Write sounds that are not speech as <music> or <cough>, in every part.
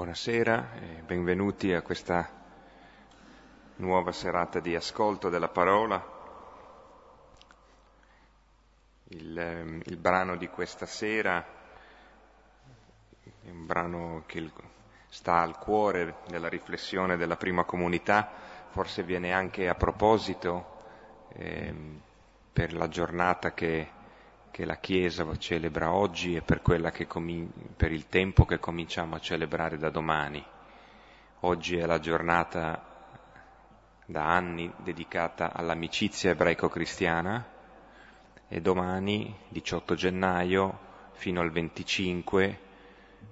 Buonasera e benvenuti a questa nuova serata di ascolto della parola. Il, ehm, il brano di questa sera è un brano che sta al cuore della riflessione della prima comunità, forse viene anche a proposito eh, per la giornata che che la Chiesa celebra oggi e per, comin- per il tempo che cominciamo a celebrare da domani. Oggi è la giornata da anni dedicata all'amicizia ebraico-cristiana e domani, 18 gennaio, fino al 25,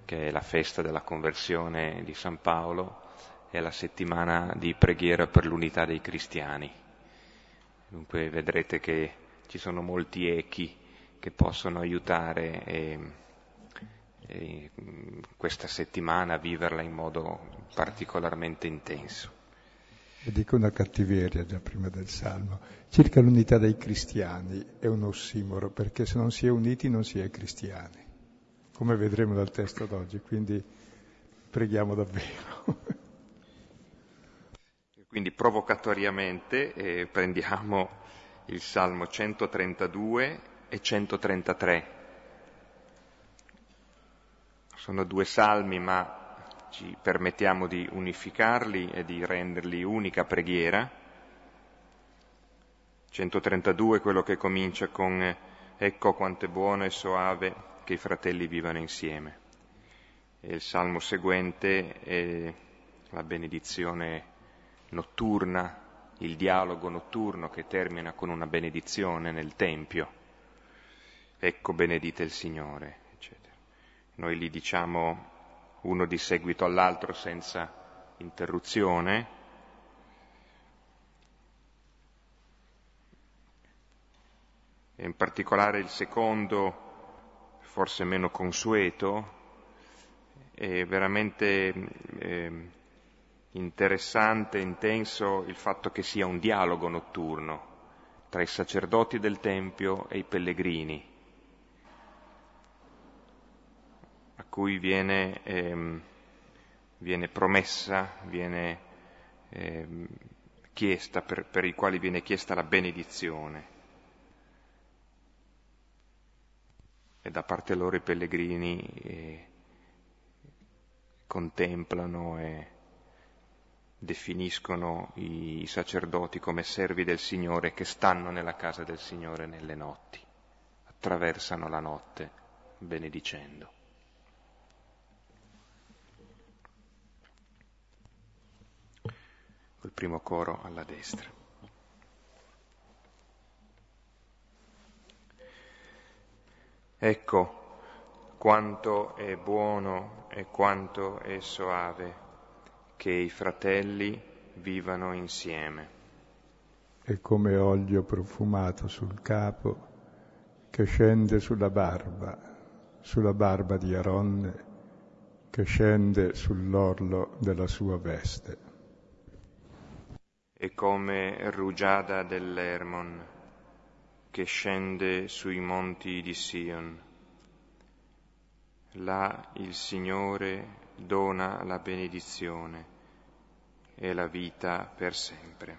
che è la festa della conversione di San Paolo, è la settimana di preghiera per l'unità dei cristiani. Dunque vedrete che ci sono molti echi che possono aiutare e, e questa settimana a viverla in modo particolarmente intenso. E dico una cattiveria già prima del Salmo. Circa l'unità dei cristiani è un ossimoro, perché se non si è uniti non si è cristiani, come vedremo dal testo d'oggi, quindi preghiamo davvero. <laughs> Quindi provocatoriamente eh, prendiamo il Salmo 132 e 133. Sono due salmi, ma ci permettiamo di unificarli e di renderli unica preghiera. 132 è quello che comincia con Ecco quanto è buono e soave che i fratelli vivano insieme. E il salmo seguente è la benedizione notturna, il dialogo notturno che termina con una benedizione nel Tempio ecco benedite il Signore, eccetera. Noi li diciamo uno di seguito all'altro senza interruzione. E in particolare il secondo, forse meno consueto, è veramente eh, interessante, intenso il fatto che sia un dialogo notturno tra i sacerdoti del Tempio e i pellegrini cui viene, ehm, viene promessa, viene ehm, chiesta, per, per, i quali viene chiesta la benedizione. E da parte loro i pellegrini eh, contemplano e definiscono i, i sacerdoti come servi del Signore che stanno nella casa del Signore nelle notti, attraversano la notte benedicendo. Col primo coro alla destra. Ecco quanto è buono e quanto è soave che i fratelli vivano insieme. È come olio profumato sul capo che scende sulla barba, sulla barba di Aronne, che scende sull'orlo della sua veste e come rugiada dell'Ermon che scende sui monti di Sion. Là il Signore dona la benedizione e la vita per sempre.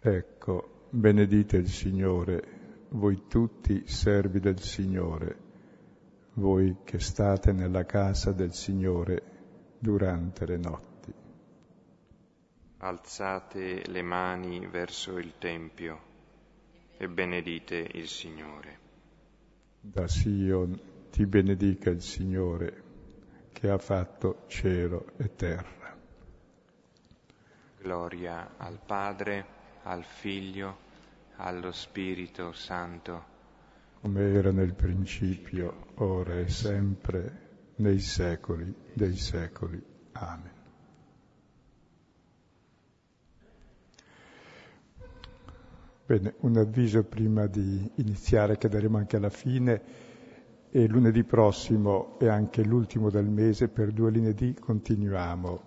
Ecco, benedite il Signore, voi tutti servi del Signore, voi che state nella casa del Signore durante le notti alzate le mani verso il Tempio e benedite il Signore. Da Sion ti benedica il Signore che ha fatto cielo e terra. Gloria al Padre, al Figlio, allo Spirito Santo. Come era nel principio, ora e sempre, nei secoli dei secoli. Amen. Bene, un avviso prima di iniziare che daremo anche alla fine. E lunedì prossimo e anche l'ultimo del mese, per due lunedì continuiamo.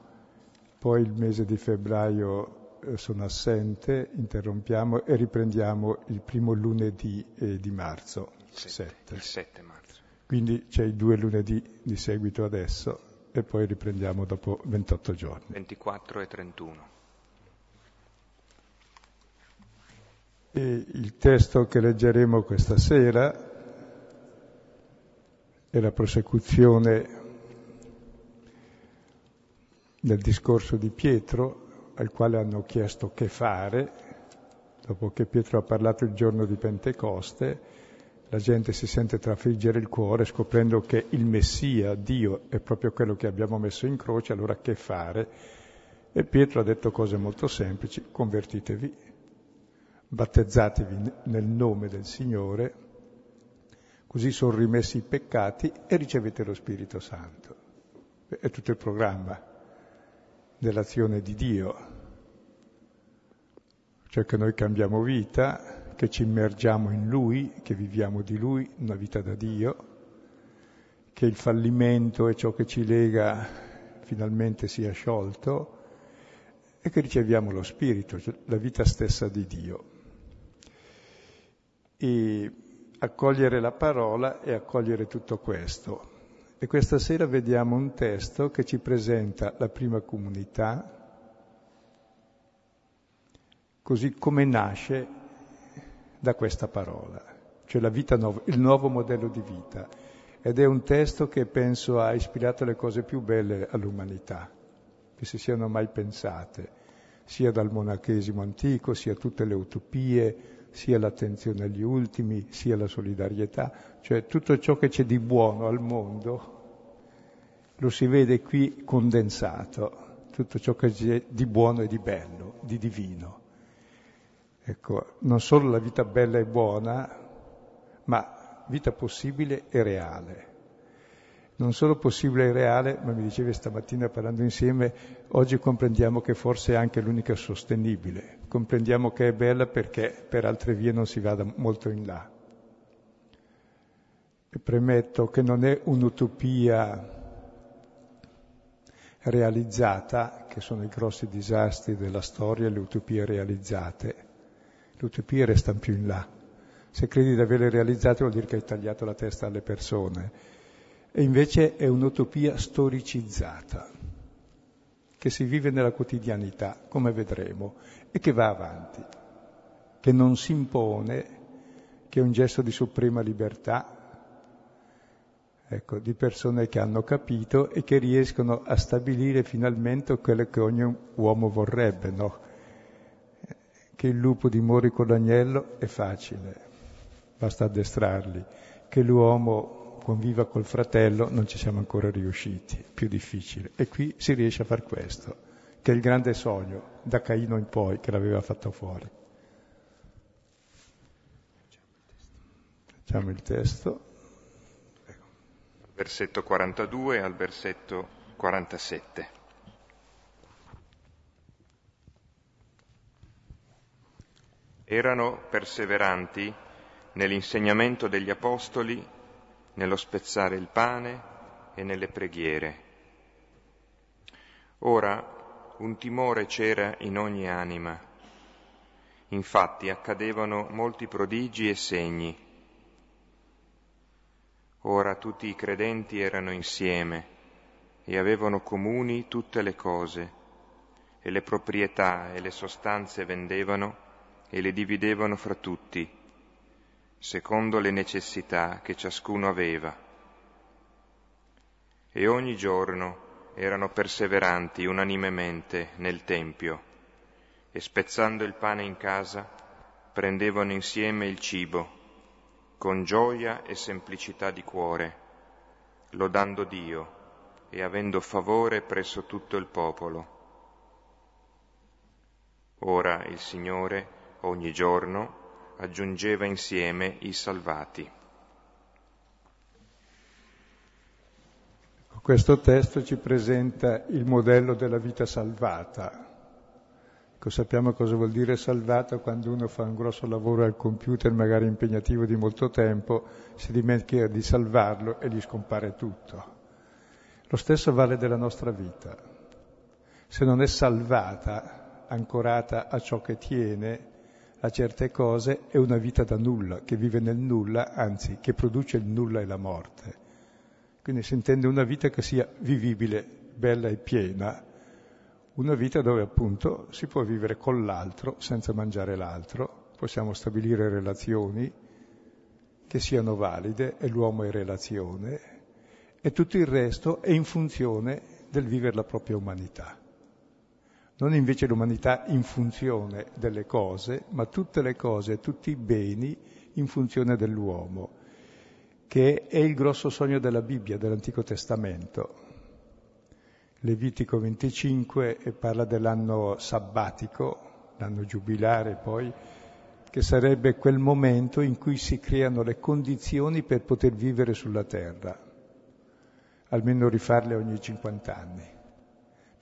Poi il mese di febbraio eh, sono assente, interrompiamo e riprendiamo il primo lunedì eh, di marzo. Il 7, il 7 marzo. Quindi c'è i due lunedì di seguito adesso e poi riprendiamo dopo 28 giorni. 24 e 31. E il testo che leggeremo questa sera è la prosecuzione del discorso di Pietro, al quale hanno chiesto che fare, dopo che Pietro ha parlato il giorno di Pentecoste, la gente si sente trafiggere il cuore scoprendo che il Messia, Dio, è proprio quello che abbiamo messo in croce, allora che fare? E Pietro ha detto cose molto semplici, convertitevi, battezzatevi nel nome del Signore, così sono rimessi i peccati e ricevete lo Spirito Santo. È tutto il programma dell'azione di Dio, cioè che noi cambiamo vita, che ci immergiamo in Lui, che viviamo di Lui, una vita da Dio, che il fallimento e ciò che ci lega finalmente sia sciolto e che riceviamo lo Spirito, cioè la vita stessa di Dio e accogliere la parola e accogliere tutto questo. E questa sera vediamo un testo che ci presenta la prima comunità, così come nasce da questa parola, cioè nuova, il nuovo modello di vita. Ed è un testo che penso ha ispirato le cose più belle all'umanità, che si siano mai pensate, sia dal monachesimo antico, sia tutte le utopie, sia l'attenzione agli ultimi, sia la solidarietà, cioè tutto ciò che c'è di buono al mondo lo si vede qui condensato, tutto ciò che c'è di buono e di bello, di divino. Ecco, non solo la vita bella e buona, ma vita possibile e reale non solo possibile e reale, ma mi dicevi stamattina parlando insieme, oggi comprendiamo che forse è anche l'unica sostenibile. Comprendiamo che è bella perché per altre vie non si vada molto in là. E premetto che non è un'utopia realizzata, che sono i grossi disastri della storia, le utopie realizzate. Le utopie restano più in là. Se credi di averle realizzate vuol dire che hai tagliato la testa alle persone e invece è un'utopia storicizzata, che si vive nella quotidianità, come vedremo, e che va avanti, che non si impone, che è un gesto di suprema libertà, ecco, di persone che hanno capito e che riescono a stabilire finalmente quello che ogni uomo vorrebbe, no? Che il lupo dimori con l'agnello è facile, basta addestrarli, che l'uomo conviva col fratello non ci siamo ancora riusciti, è più difficile. E qui si riesce a far questo, che è il grande sogno, da Caino in poi, che l'aveva fatto fuori. Facciamo il testo. Versetto 42 al versetto 47. Erano perseveranti nell'insegnamento degli apostoli nello spezzare il pane e nelle preghiere. Ora un timore c'era in ogni anima. Infatti accadevano molti prodigi e segni. Ora tutti i credenti erano insieme e avevano comuni tutte le cose, e le proprietà e le sostanze vendevano e le dividevano fra tutti secondo le necessità che ciascuno aveva. E ogni giorno erano perseveranti unanimemente nel Tempio e spezzando il pane in casa prendevano insieme il cibo con gioia e semplicità di cuore, lodando Dio e avendo favore presso tutto il popolo. Ora il Signore ogni giorno aggiungeva insieme i salvati. Questo testo ci presenta il modello della vita salvata. Ecco, sappiamo cosa vuol dire salvata quando uno fa un grosso lavoro al computer, magari impegnativo di molto tempo, si dimentica di salvarlo e gli scompare tutto. Lo stesso vale della nostra vita. Se non è salvata, ancorata a ciò che tiene, a certe cose è una vita da nulla, che vive nel nulla, anzi che produce il nulla e la morte. Quindi si intende una vita che sia vivibile, bella e piena, una vita dove appunto si può vivere con l'altro senza mangiare l'altro, possiamo stabilire relazioni che siano valide e l'uomo è relazione e tutto il resto è in funzione del vivere la propria umanità. Non invece l'umanità in funzione delle cose, ma tutte le cose, tutti i beni in funzione dell'uomo che è il grosso sogno della Bibbia, dell'Antico Testamento. Levitico 25 parla dell'anno sabbatico, l'anno giubilare poi, che sarebbe quel momento in cui si creano le condizioni per poter vivere sulla terra, almeno rifarle ogni 50 anni,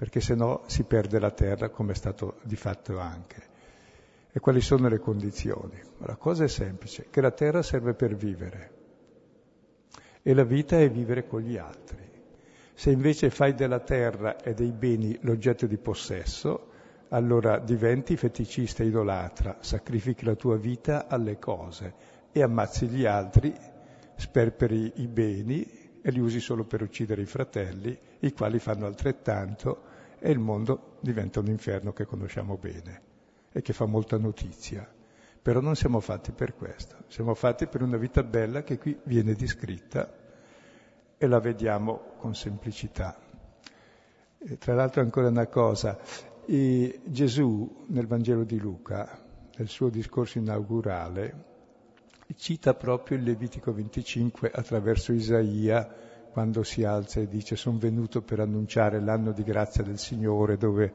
perché se no si perde la terra come è stato di fatto anche. E quali sono le condizioni? La cosa è semplice, che la terra serve per vivere e la vita è vivere con gli altri. Se invece fai della terra e dei beni l'oggetto di possesso, allora diventi feticista idolatra, sacrifichi la tua vita alle cose e ammazzi gli altri, sperperi i beni e li usi solo per uccidere i fratelli, i quali fanno altrettanto e il mondo diventa un inferno che conosciamo bene e che fa molta notizia. Però non siamo fatti per questo, siamo fatti per una vita bella che qui viene descritta e la vediamo con semplicità. E tra l'altro ancora una cosa, Gesù nel Vangelo di Luca, nel suo discorso inaugurale, cita proprio il Levitico 25 attraverso Isaia, quando si alza e dice sono venuto per annunciare l'anno di grazia del Signore dove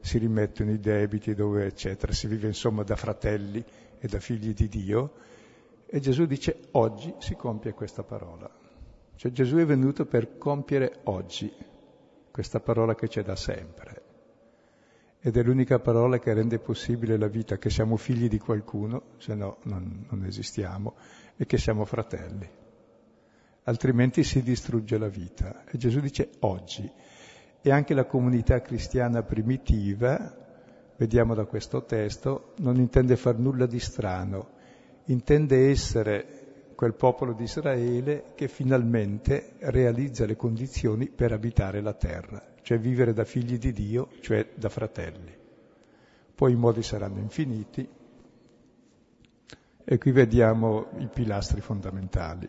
si rimettono i debiti, dove eccetera, si vive insomma da fratelli e da figli di Dio. E Gesù dice oggi si compie questa parola. Cioè Gesù è venuto per compiere oggi questa parola che c'è da sempre. Ed è l'unica parola che rende possibile la vita, che siamo figli di qualcuno, se no non, non esistiamo, e che siamo fratelli. Altrimenti si distrugge la vita. E Gesù dice oggi e anche la comunità cristiana primitiva, vediamo da questo testo, non intende far nulla di strano, intende essere quel popolo di Israele che finalmente realizza le condizioni per abitare la terra, cioè vivere da figli di Dio, cioè da fratelli. Poi i modi saranno infiniti e qui vediamo i pilastri fondamentali.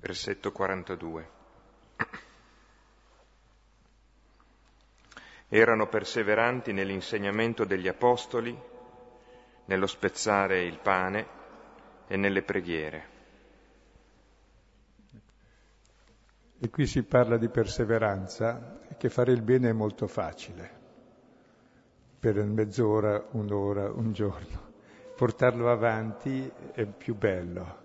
Versetto 42. Erano perseveranti nell'insegnamento degli apostoli, nello spezzare il pane e nelle preghiere. E qui si parla di perseveranza, che fare il bene è molto facile, per mezz'ora, un'ora, un giorno. Portarlo avanti è più bello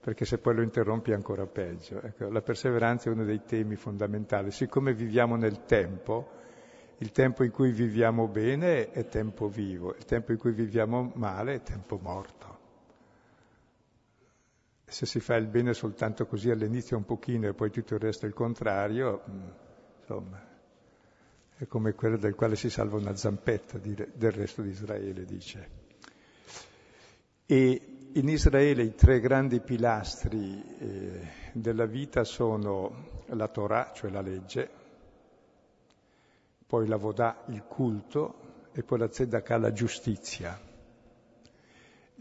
perché se poi lo interrompi è ancora peggio. Ecco, la perseveranza è uno dei temi fondamentali. Siccome viviamo nel tempo, il tempo in cui viviamo bene è tempo vivo, il tempo in cui viviamo male è tempo morto. Se si fa il bene soltanto così all'inizio un pochino e poi tutto il resto è il contrario, mm, insomma, è come quello del quale si salva una zampetta del resto di Israele, dice. E in Israele i tre grandi pilastri eh, della vita sono la Torah, cioè la legge, poi la Vodà, il culto, e poi la Tzedakah, la giustizia.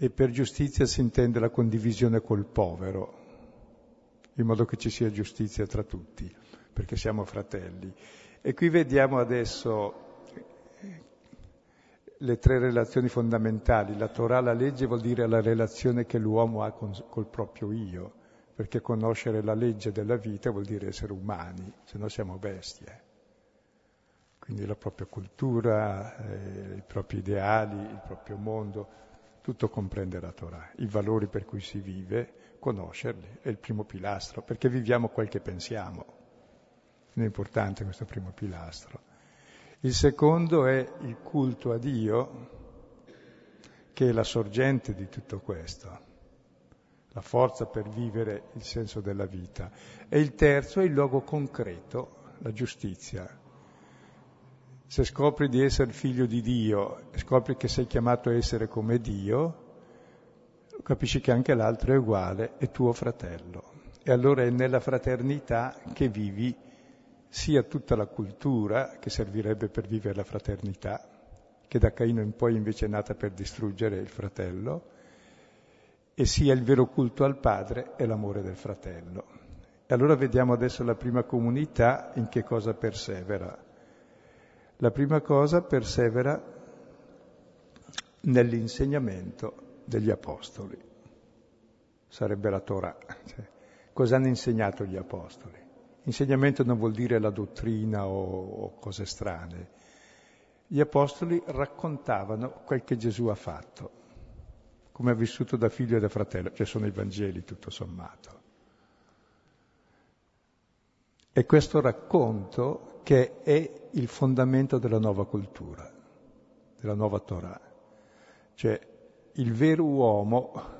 E per giustizia si intende la condivisione col povero, in modo che ci sia giustizia tra tutti, perché siamo fratelli. E qui vediamo adesso le tre relazioni fondamentali. La Torah, la legge, vuol dire la relazione che l'uomo ha con, col proprio io, perché conoscere la legge della vita vuol dire essere umani, se no siamo bestie. Quindi la propria cultura, eh, i propri ideali, il proprio mondo, tutto comprende la Torah. I valori per cui si vive, conoscerli, è il primo pilastro, perché viviamo quel che pensiamo. È importante questo primo pilastro. Il secondo è il culto a Dio, che è la sorgente di tutto questo, la forza per vivere il senso della vita. E il terzo è il luogo concreto, la giustizia. Se scopri di essere figlio di Dio, scopri che sei chiamato a essere come Dio, capisci che anche l'altro è uguale, è tuo fratello. E allora è nella fraternità che vivi sia tutta la cultura che servirebbe per vivere la fraternità, che da Caino in poi invece è nata per distruggere il fratello, e sia il vero culto al padre e l'amore del fratello. E allora vediamo adesso la prima comunità in che cosa persevera. La prima cosa persevera nell'insegnamento degli apostoli. Sarebbe la Torah. Cioè, cosa hanno insegnato gli apostoli? Insegnamento non vuol dire la dottrina o, o cose strane. Gli apostoli raccontavano quel che Gesù ha fatto come ha vissuto da figlio e da fratello, cioè sono i Vangeli tutto sommato. E questo racconto che è il fondamento della nuova cultura, della nuova Torah. Cioè il vero uomo,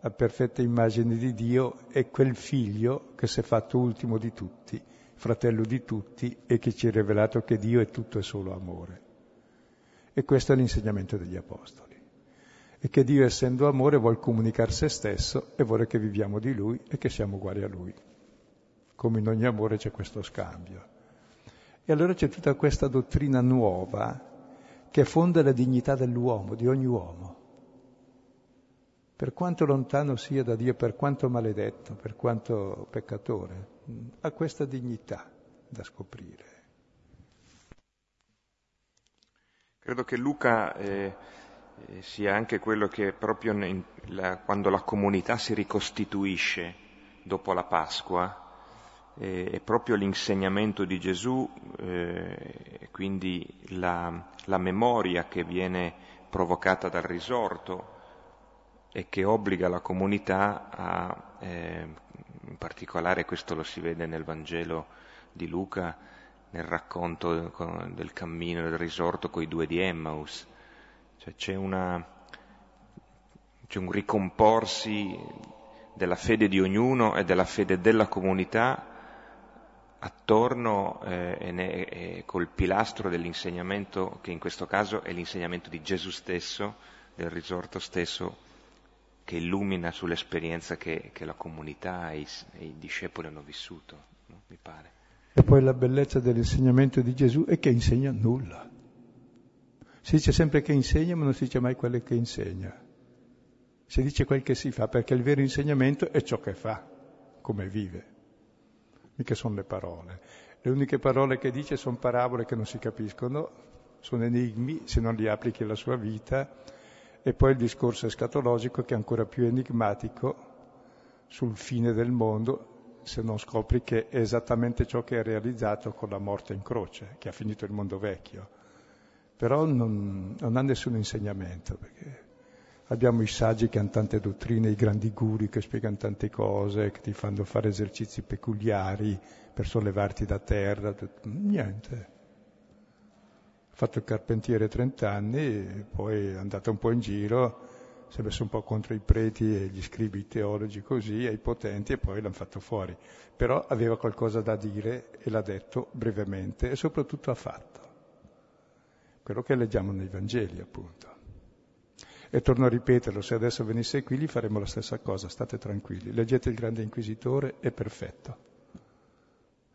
a perfetta immagine di Dio, è quel figlio che si è fatto ultimo di tutti, fratello di tutti e che ci ha rivelato che Dio è tutto e solo amore. E questo è l'insegnamento degli Apostoli e che Dio, essendo amore, vuole comunicare se stesso e vuole che viviamo di Lui e che siamo uguali a Lui. Come in ogni amore c'è questo scambio. E allora c'è tutta questa dottrina nuova che fonda la dignità dell'uomo, di ogni uomo. Per quanto lontano sia da Dio, per quanto maledetto, per quanto peccatore, ha questa dignità da scoprire. Credo che Luca eh, eh, sia anche quello che proprio la, quando la comunità si ricostituisce dopo la Pasqua, eh, è proprio l'insegnamento di Gesù, eh, quindi la, la, memoria che viene provocata dal risorto e che obbliga la comunità a, eh, in particolare questo lo si vede nel Vangelo di Luca, nel racconto del cammino del risorto con i due di Emmaus, cioè c'è, una, c'è un ricomporsi della fede di ognuno e della fede della comunità attorno eh, e, ne, e col pilastro dell'insegnamento, che in questo caso è l'insegnamento di Gesù stesso, del risorto stesso, che illumina sull'esperienza che, che la comunità e i, e i, discepoli hanno vissuto, no? mi pare. E poi la bellezza dell'insegnamento di Gesù è che insegna nulla. Si dice sempre che insegna, ma non si dice mai quello che insegna. Si dice quel che si fa, perché il vero insegnamento è ciò che fa, come vive. Mica sono le parole. Le uniche parole che dice sono parabole che non si capiscono, sono enigmi se non li applichi alla sua vita, e poi il discorso escatologico che è ancora più enigmatico sul fine del mondo, se non scopri che è esattamente ciò che è realizzato con la morte in croce, che ha finito il mondo vecchio però non, non ha nessun insegnamento, perché abbiamo i saggi che hanno tante dottrine, i grandi guri che spiegano tante cose, che ti fanno fare esercizi peculiari per sollevarti da terra, niente. Fatto il carpentiere 30 anni, poi è andato un po' in giro, si è messo un po' contro i preti e gli scribi teologi così, e i potenti, e poi l'hanno fatto fuori. Però aveva qualcosa da dire e l'ha detto brevemente e soprattutto ha fatto quello che leggiamo nei Vangeli, appunto. E torno a ripeterlo, se adesso venisse qui gli faremo la stessa cosa, state tranquilli. Leggete il Grande Inquisitore, è perfetto,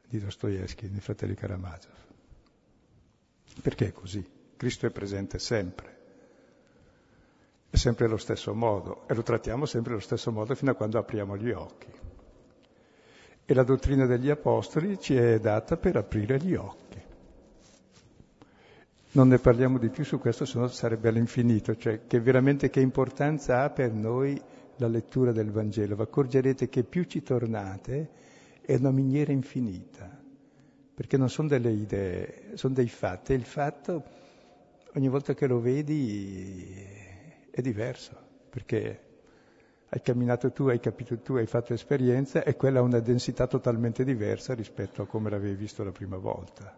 di Dostoevsky, nei fratelli Karamazov. Perché è così? Cristo è presente sempre, è sempre allo stesso modo e lo trattiamo sempre allo stesso modo fino a quando apriamo gli occhi. E la dottrina degli Apostoli ci è data per aprire gli occhi. Non ne parliamo di più su questo, se no sarebbe all'infinito, cioè che veramente che importanza ha per noi la lettura del Vangelo. Vi accorgerete che più ci tornate è una miniera infinita, perché non sono delle idee, sono dei fatti. E il fatto, ogni volta che lo vedi, è diverso, perché hai camminato tu, hai capito tu, hai fatto esperienza e quella ha una densità totalmente diversa rispetto a come l'avevi visto la prima volta.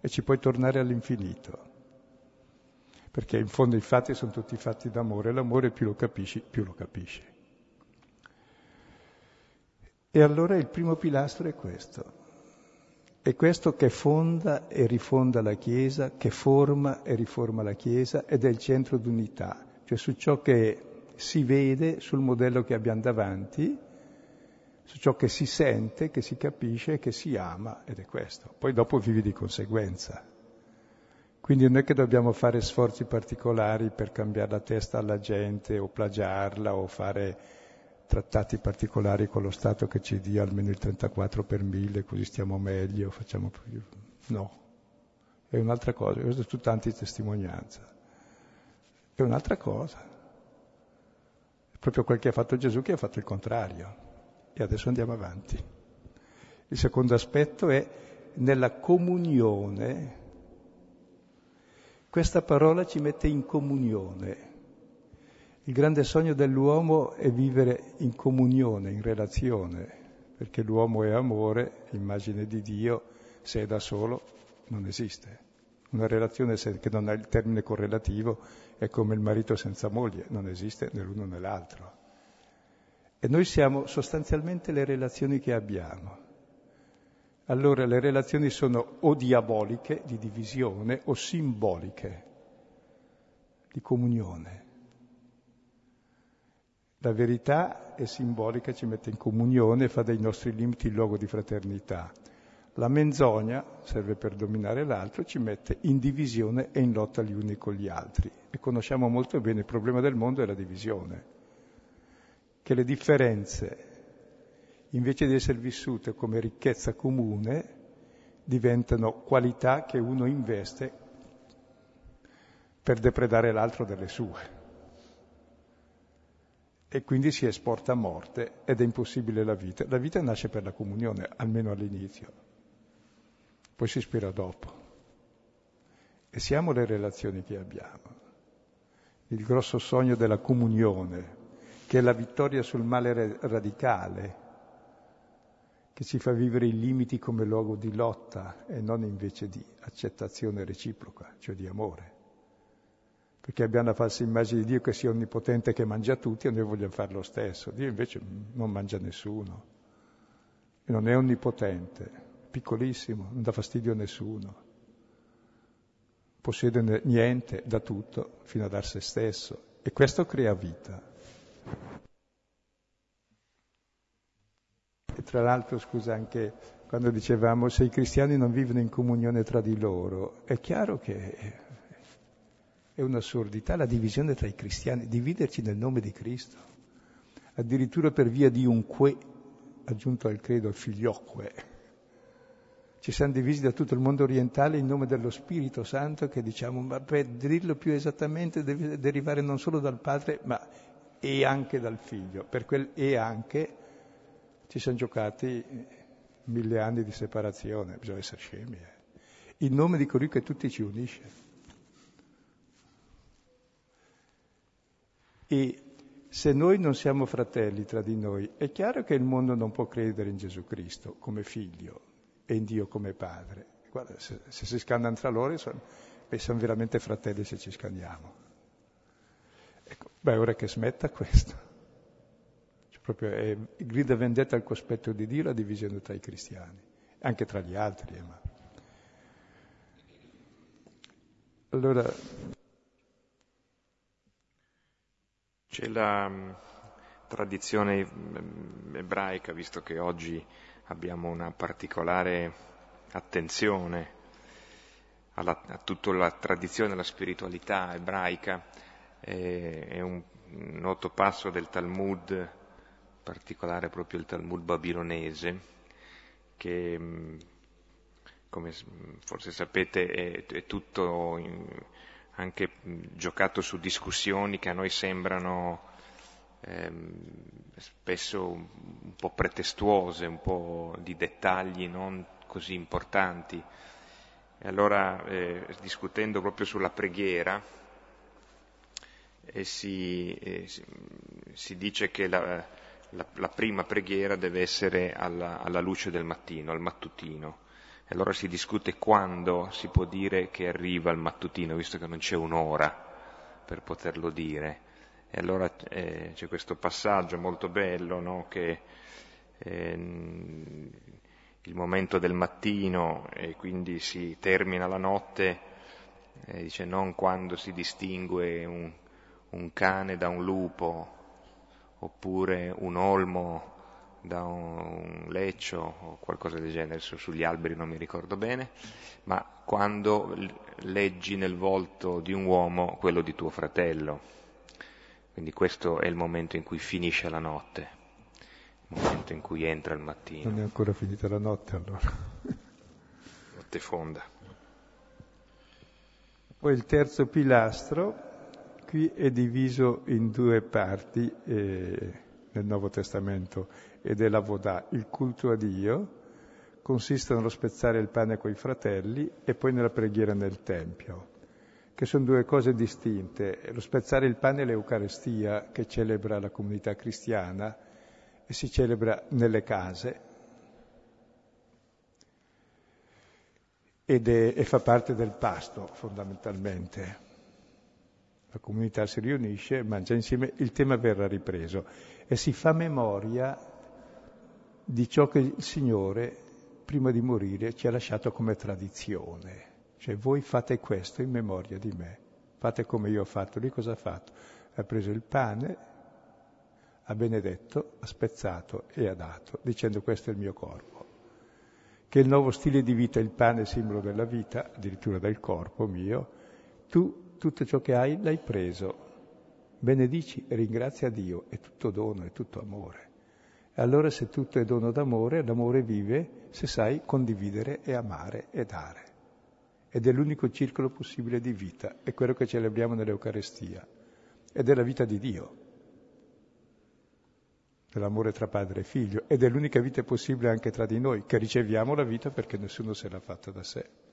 E ci puoi tornare all'infinito perché in fondo i fatti sono tutti fatti d'amore, l'amore più lo capisci, più lo capisci. E allora il primo pilastro è questo, è questo che fonda e rifonda la Chiesa, che forma e riforma la Chiesa ed è il centro d'unità, cioè su ciò che si vede sul modello che abbiamo davanti, su ciò che si sente, che si capisce, che si ama, ed è questo. Poi dopo vivi di conseguenza. Quindi non è che dobbiamo fare sforzi particolari per cambiare la testa alla gente o plagiarla o fare trattati particolari con lo Stato che ci dia almeno il 34 per mille, così stiamo meglio, facciamo più. No, è un'altra cosa, questo è tutta antitestimonianza. È un'altra cosa. È proprio quel che ha fatto Gesù che ha fatto il contrario. E adesso andiamo avanti. Il secondo aspetto è nella comunione questa parola ci mette in comunione. Il grande sogno dell'uomo è vivere in comunione, in relazione, perché l'uomo è amore, immagine di Dio, se è da solo non esiste. Una relazione che non ha il termine correlativo è come il marito senza moglie, non esiste né l'uno né l'altro. E noi siamo sostanzialmente le relazioni che abbiamo allora le relazioni sono o diaboliche, di divisione, o simboliche, di comunione. La verità è simbolica, ci mette in comunione, fa dei nostri limiti il luogo di fraternità. La menzogna serve per dominare l'altro, ci mette in divisione e in lotta gli uni con gli altri. E conosciamo molto bene il problema del mondo è la divisione, che le differenze invece di essere vissute come ricchezza comune, diventano qualità che uno investe per depredare l'altro delle sue. E quindi si esporta a morte ed è impossibile la vita. La vita nasce per la comunione, almeno all'inizio, poi si spera dopo. E siamo le relazioni che abbiamo. Il grosso sogno della comunione, che è la vittoria sul male radicale, che ci fa vivere i limiti come luogo di lotta e non invece di accettazione reciproca, cioè di amore. Perché abbiamo la falsa immagine di Dio che sia onnipotente, che mangia tutti e noi vogliamo fare lo stesso. Dio invece non mangia nessuno. Non è onnipotente, piccolissimo, non dà fastidio a nessuno. Possiede niente, da tutto, fino a dar se stesso. E questo crea vita. E tra l'altro, scusa, anche quando dicevamo se i cristiani non vivono in comunione tra di loro, è chiaro che è un'assurdità la divisione tra i cristiani, dividerci nel nome di Cristo, addirittura per via di un que, aggiunto al credo, il figliocque. Ci siamo divisi da tutto il mondo orientale in nome dello Spirito Santo che diciamo, ma per dirlo più esattamente deve derivare non solo dal Padre, ma e anche dal Figlio. Per quel e anche ci siamo giocati mille anni di separazione, bisogna essere scemi. Eh. In nome di colui che tutti ci unisce. E se noi non siamo fratelli tra di noi, è chiaro che il mondo non può credere in Gesù Cristo come figlio e in Dio come padre. Guarda, se, se si scannano tra loro, sono, beh, siamo veramente fratelli se ci scanniamo. Ecco, beh, ora che smetta questo proprio è, grida vendetta al cospetto di Dio la divisione tra i cristiani, anche tra gli altri. Eh, ma... Allora... C'è la mm, tradizione mm, ebraica, visto che oggi abbiamo una particolare attenzione alla, a tutta la tradizione, la spiritualità ebraica, è un noto passo del Talmud particolare proprio il Talmud babilonese, che mm, come forse sapete è, è tutto in, anche giocato su discussioni che a noi sembrano ehm, spesso un po' pretestuose, un po' di dettagli non così importanti. E allora, eh, discutendo proprio sulla preghiera, eh, si, eh, si, dice che la, la, la prima preghiera deve essere alla, alla, luce del mattino, al mattutino. E allora si discute quando si può dire che arriva il mattutino, visto che non c'è un'ora per poterlo dire. E allora eh, c'è questo passaggio molto bello, no? che eh, il momento del mattino e quindi si termina la notte, eh, dice non quando si distingue un, un cane da un lupo oppure un olmo da un leccio o qualcosa del genere, sugli alberi non mi ricordo bene, ma quando leggi nel volto di un uomo quello di tuo fratello. Quindi questo è il momento in cui finisce la notte, il momento in cui entra il mattino. Non è ancora finita la notte allora. Notte fonda. Poi il terzo pilastro qui è diviso in due parti eh, nel Nuovo Testamento ed è la Vodà, il culto a Dio, consiste nello spezzare il pane coi fratelli e poi nella preghiera nel Tempio, che sono due cose distinte. Lo spezzare il pane è l'Eucarestia che celebra la comunità cristiana e si celebra nelle case ed è, e fa parte del pasto fondamentalmente. La comunità si riunisce, mangia insieme, il tema verrà ripreso e si fa memoria di ciò che il Signore, prima di morire, ci ha lasciato come tradizione. Cioè voi fate questo in memoria di me, fate come io ho fatto. Lui cosa ha fatto? Ha preso il pane, ha benedetto, ha spezzato e ha dato, dicendo questo è il mio corpo. Che il nuovo stile di vita, il pane simbolo della vita, addirittura del corpo mio, tu tutto ciò che hai l'hai preso, benedici e ringrazia Dio, è tutto dono, è tutto amore. E allora se tutto è dono d'amore, l'amore vive se sai condividere e amare e dare. Ed è l'unico circolo possibile di vita, è quello che celebriamo nell'Eucarestia, ed è la vita di Dio, dell'amore tra padre e figlio, ed è l'unica vita possibile anche tra di noi, che riceviamo la vita perché nessuno se l'ha fatta da sé.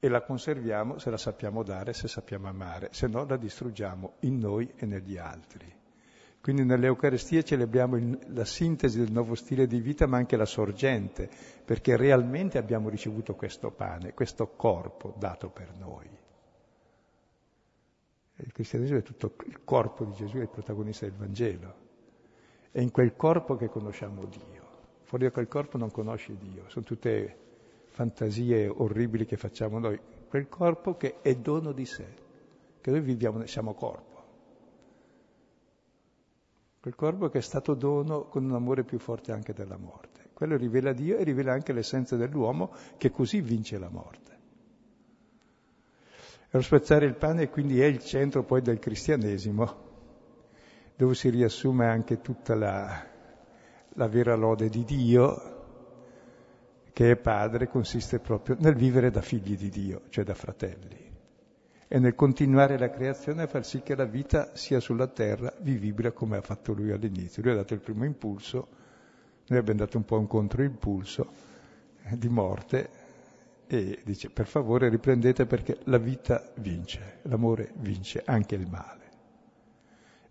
E la conserviamo se la sappiamo dare, se sappiamo amare, se no la distruggiamo in noi e negli altri. Quindi nell'Eucaristia celebriamo il, la sintesi del nuovo stile di vita, ma anche la sorgente, perché realmente abbiamo ricevuto questo pane, questo corpo dato per noi. Il cristianesimo è tutto il corpo di Gesù, è il protagonista del Vangelo. È in quel corpo che conosciamo Dio. Fuori da quel corpo non conosci Dio, sono tutte fantasie orribili che facciamo noi. Quel corpo che è dono di sé, che noi viviamo, siamo corpo quel corpo che è stato dono con un amore più forte anche della morte. Quello rivela Dio e rivela anche l'essenza dell'uomo che così vince la morte. E lo spezzare il pane quindi è il centro poi del cristianesimo, dove si riassume anche tutta la, la vera lode di Dio, che è padre, consiste proprio nel vivere da figli di Dio, cioè da fratelli e nel continuare la creazione a far sì che la vita sia sulla terra vivibile come ha fatto lui all'inizio. Lui ha dato il primo impulso, noi abbiamo dato un po' un controimpulso eh, di morte e dice per favore riprendete perché la vita vince, l'amore vince anche il male.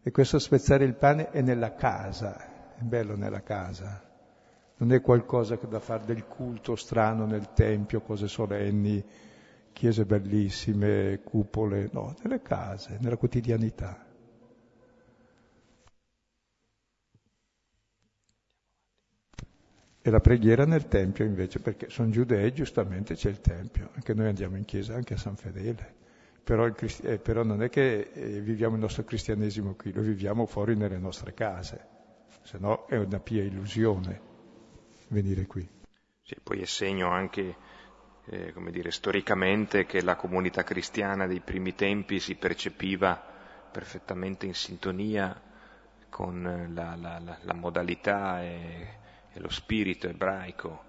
E questo spezzare il pane è nella casa, è bello nella casa, non è qualcosa da fare del culto strano nel tempio, cose solenni, chiese bellissime, cupole, no, nelle case, nella quotidianità. E la preghiera nel Tempio invece, perché sono giudei, giustamente c'è il Tempio, anche noi andiamo in chiesa, anche a San Fedele, però, Cristi- eh, però non è che eh, viviamo il nostro cristianesimo qui, lo viviamo fuori nelle nostre case, se no è una pia illusione venire qui. Sì, poi è segno anche eh, come dire, storicamente che la comunità cristiana dei primi tempi si percepiva perfettamente in sintonia con la, la, la, la modalità e, e, lo spirito ebraico.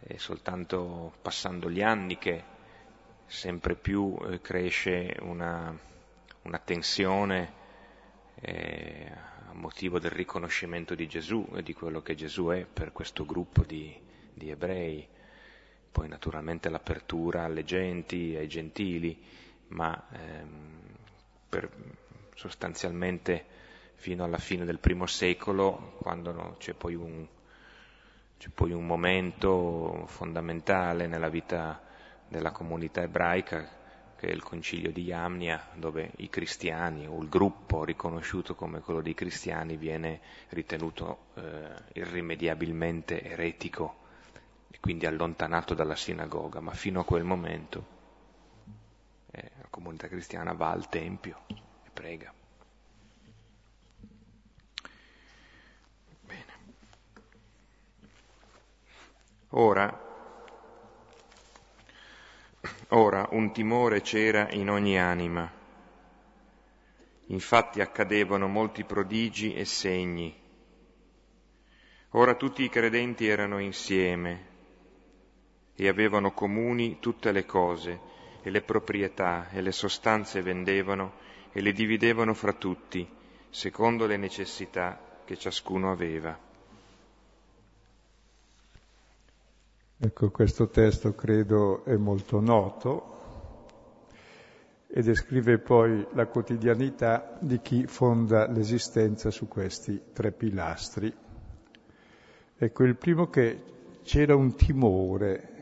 È soltanto passando gli anni che sempre più eh, cresce una, una tensione eh, motivo del riconoscimento di Gesù e di quello che Gesù è per questo gruppo di, di ebrei. Poi naturalmente l'apertura alle genti, ai gentili, ma ehm, per, sostanzialmente fino alla fine del primo secolo, quando no, c'è, poi un, c'è poi un momento fondamentale nella vita della comunità ebraica, che è il concilio di Iamnia, dove i cristiani o il gruppo riconosciuto come quello dei cristiani viene ritenuto eh, irrimediabilmente eretico e quindi allontanato dalla sinagoga, ma fino a quel momento, eh, al comunità cristiana va al Tempio e prega. Ora, ora un timore c'era in ogni anima. Infatti accadevano molti prodigi e segni. Ora tutti i credenti erano insieme e avevano comuni tutte le cose e le proprietà e le sostanze vendevano e le dividevano fra tutti, secondo le necessità che ciascuno aveva. Ecco, questo testo credo è molto noto e descrive poi la quotidianità di chi fonda l'esistenza su questi tre pilastri. Ecco, il primo che c'era un timore